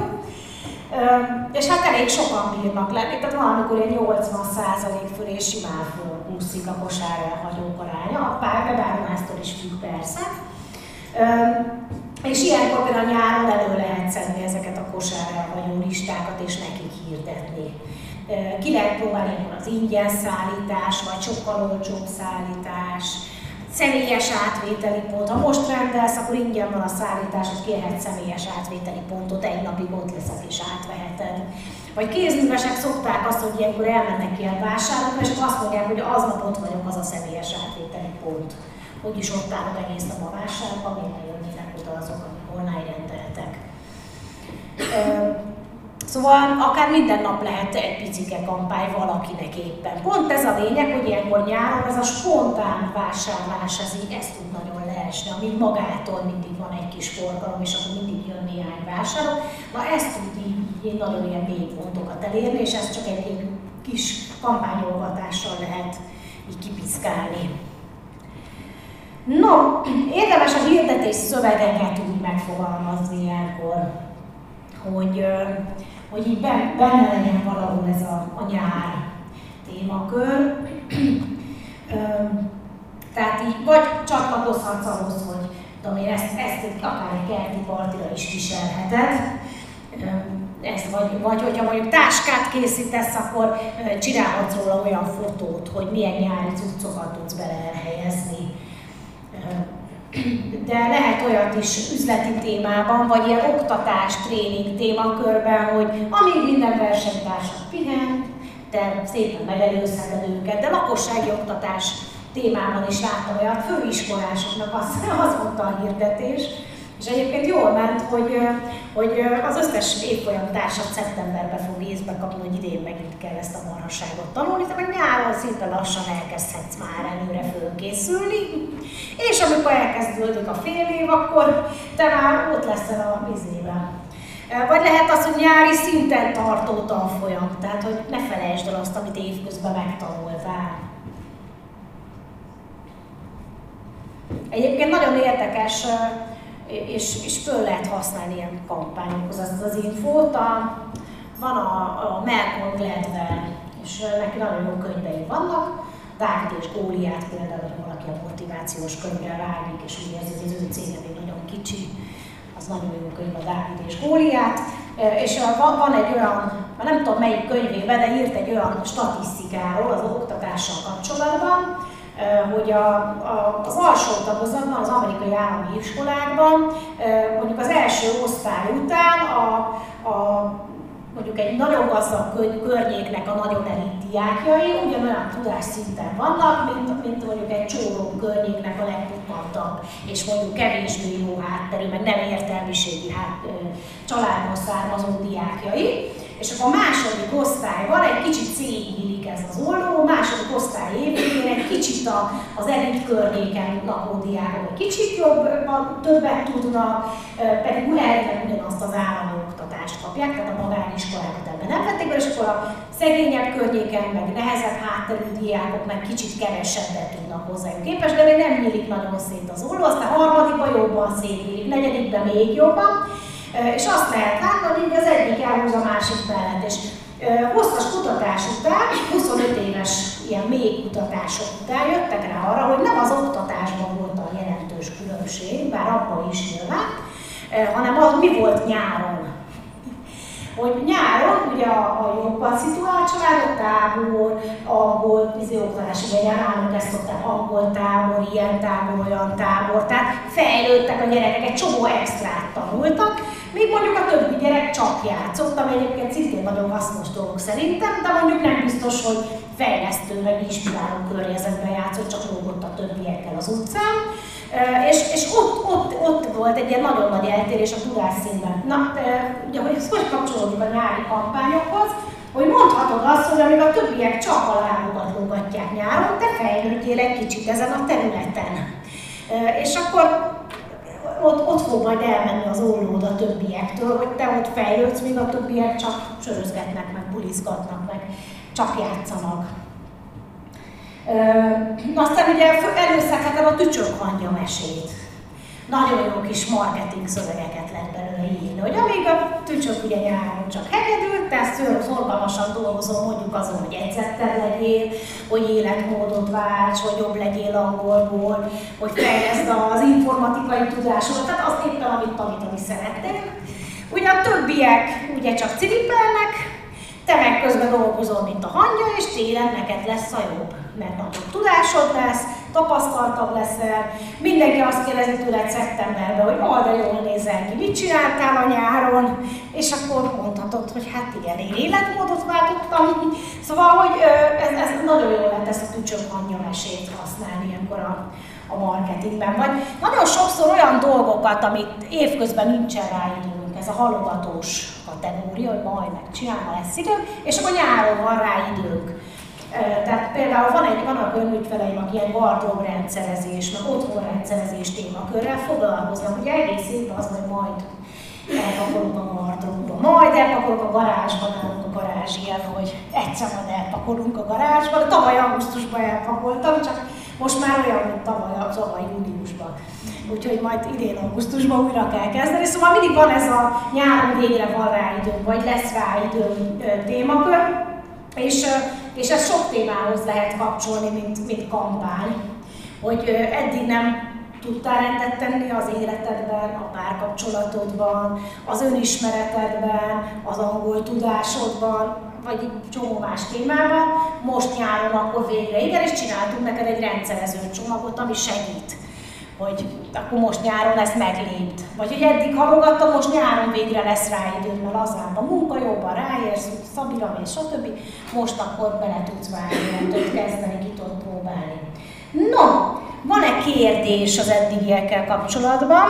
És hát elég sokan bírnak lenni, tehát van, amikor egy 80% fölé simán fölúszik a kosár elhagyók aránya, a pár webáruháztól is függ persze. És ilyenkor például nyáron elő lehet szedni ezeket a kosárra vagy listákat, és nekik hirdetni. Ki lehet próbálni az ingyen szállítás, vagy sokkal olcsóbb szállítás, személyes átvételi pont. Ha most rendelsz, akkor ingyen van a szállítás, hogy kérhet személyes átvételi pontot, egy napig ott leszek és átveheted. Vagy kézművesek szokták azt, hogy ilyenkor elmennek ilyen vásárolni, és azt mondják, hogy aznap ott vagyok, az a személyes átvételi pont. Hogy is ott állok egész nap a vásárban, miért jönnének oda azok, akik online rendeltek. Szóval akár minden nap lehet egy picike kampány valakinek éppen. Pont ez a lényeg, hogy ilyenkor nyáron ez a spontán vásárlás, ez így ezt tud nagyon leesni, amíg magától mindig van egy kis forgalom, és akkor mindig jön néhány vásárló. Na ezt tud így, így nagyon ilyen mély elérni, és ezt csak egy kis kampányolgatással lehet így kipiszkálni. No, érdemes a hirdetés szövegeket úgy megfogalmazni ilyenkor, hogy, hogy így benne legyen valahol ez a, a nyár témakör. Tehát így vagy csatlakozhatsz ahhoz, hogy tudom én, ezt, ezt akár egy kerti partira is viselheted, ezt, vagy, vagy hogyha mondjuk táskát készítesz, akkor csinálhatsz róla olyan fotót, hogy milyen nyári cuccokat tudsz bele elhelyezni de lehet olyat is üzleti témában, vagy ilyen oktatás, tréning témakörben, hogy amíg minden versenytársak pihen, te szépen megelőzheted őket, de lakossági oktatás témában is láttam olyat, főiskolásoknak az, az volt a hirdetés, és egyébként jól ment, hogy, hogy az összes évfolyam társat szeptemberben fog észbe kapni, hogy idén megint kell ezt a marhasságot tanulni, te meg nyáron szinte lassan elkezdhetsz már előre fölkészülni, és amikor elkezdődik a fél év, akkor te már ott leszel a vizében. Vagy lehet az, hogy nyári szinten tartó tanfolyam, tehát hogy ne felejtsd el azt, amit évközben megtanultál. Egyébként nagyon érdekes és, és föl lehet használni ilyen kampányokhoz azt az infót. A, van a, a Malcolm Gladwell, és neki nagyon jó könyvei vannak, Dávid és Góliát például, hogy valaki a motivációs könyvre válik, és úgy érzi, hogy az ő cége még nagyon kicsi, az nagyon jó könyv a Dávid és Góliát, és van egy olyan, nem tudom melyik könyvében, de írt egy olyan statisztikáról az oktatással kapcsolatban, hogy a, a, az alsó tagozatban, az amerikai állami iskolákban mondjuk az első osztály után a, a mondjuk egy nagyon gazdag környéknek a nagyon elit diákjai ugyanolyan tudásszinten vannak, mint, mint mondjuk egy csóró környéknek a legpukantabb, és mondjuk kevésbé jó hátterű, meg nem értelmiségi hát, családból származó diákjai. És akkor a második osztályban egy kicsit szégyílik ez az olló, a második osztály évén egy kicsit a, az elit környéken lakó diákok egy kicsit jobb, többet tudnak, pedig elvileg ugyanazt az állami oktatást kapják, tehát a magániskolákat ebben nem vették be, és akkor a szegényebb környéken, meg nehezebb hátterű diákok meg kicsit kevesebbet tudnak hozzájuk képes, de még nem nyílik nagyon szét az olló, aztán harmadikban jobban szétnyílik, negyedikben még jobban, és azt lehet látni, hogy az egyik elhúz a másik mellett. És hosszas kutatás után, 25 éves ilyen mély kutatások után jöttek rá arra, hogy nem az oktatásban volt a jelentős különbség, bár abban is nyilván, hanem az, mi volt nyáron. Hogy nyáron ugye a, a jobban szituált családok, tábor, angol, oktatási vagy állunk ezt szokták, angol tábor, ilyen tábor, olyan tábor, tehát fejlődtek a gyerekek, egy csomó extrát tanultak, még mondjuk a többi gyerek csak játszott, ami egyébként szintén nagyon hasznos dolog szerintem, de mondjuk nem biztos, hogy fejlesztő vagy inspiráló környezetben játszott, csak lógott a többiekkel az utcán. És, és ott, ott, ott volt egy ilyen nagyon nagy eltérés a tudásszínben. Na, ugye, hogy ez hogy kapcsolódik a nyári kampányokhoz, hogy mondhatod azt, hogy amíg a többiek csak a lábokat lógatják nyáron, te fejlődjél egy kicsit ezen a területen. És akkor ott, ott fog majd elmenni az ollód a többiektől, hogy te ott fejlődsz, míg a többiek csak sörözgetnek, meg bulizgatnak, meg csak játszanak. Aztán ugye előszedhetem a tücsök hangja mesét nagyon jó kis marketing szövegeket lehet belőle írni, hogy amíg a tücsök ugye nyáron csak hegedül, te szorgalmasan dolgozol mondjuk azon, hogy edzettel legyél, hogy életmódot válts, hogy jobb legyél angolból, hogy fejleszd az informatikai tudásodat, tehát azt éppen, amit tanítani szeretnél. Ugye a többiek ugye csak ciripelnek, te meg közben dolgozol, mint a hangya, és télen neked lesz a jobb, mert nagyobb tudásod lesz, tapasztaltabb leszel, mindenki azt kérdezi tőled szeptemberben, hogy ah, de jól nézel ki, mit csináltál a nyáron, és akkor mondhatod, hogy hát igen, én életmódot váltottam. Szóval, hogy ez, ez nagyon jól lehet ezt a tücsök hangja mesét használni ilyenkor a, a marketingben. Vagy nagyon sokszor olyan dolgokat, amit évközben nincsen rá időnk, ez a halogatós kategória, hogy majd megcsinálom, ha lesz időnk, és akkor nyáron van rá időnk. Tehát például van egy, vannak olyan ügyfeleim, akik ilyen gardrób rendszerezés, meg otthonrendszerezés témakörrel foglalkoznak. Ugye egész évben az, hogy majd elpakolok a gardróba, majd elpakolok a garázsban, nálunk a garázs ilyen, hogy egyszer majd elpakolunk a garázsban. Tavaly augusztusban elpakoltam, csak most már olyan, mint tavaly, tavaly júniusban. Úgyhogy majd idén augusztusban újra kell kezdeni. Szóval mindig van ez a nyáron végre van rá időm, vagy lesz rá időm témakör. És és ezt sok témához lehet kapcsolni, mint, mint kampány, hogy eddig nem tudtál rendet tenni az életedben, a párkapcsolatodban, az önismeretedben, az angol tudásodban, vagy egy csomó más témában. Most nyáron akkor végre igen, és csináltunk neked egy rendszerező csomagot, ami segít hogy akkor most nyáron ezt meglépd. Vagy hogy eddig halogattam, most nyáron végre lesz rá időd, mert lazán a munka, jobban ráérsz, szabira és stb. Most akkor bele tudsz válni, tudsz kezdeni, ki tudod próbálni. No, van-e kérdés az eddigiekkel kapcsolatban?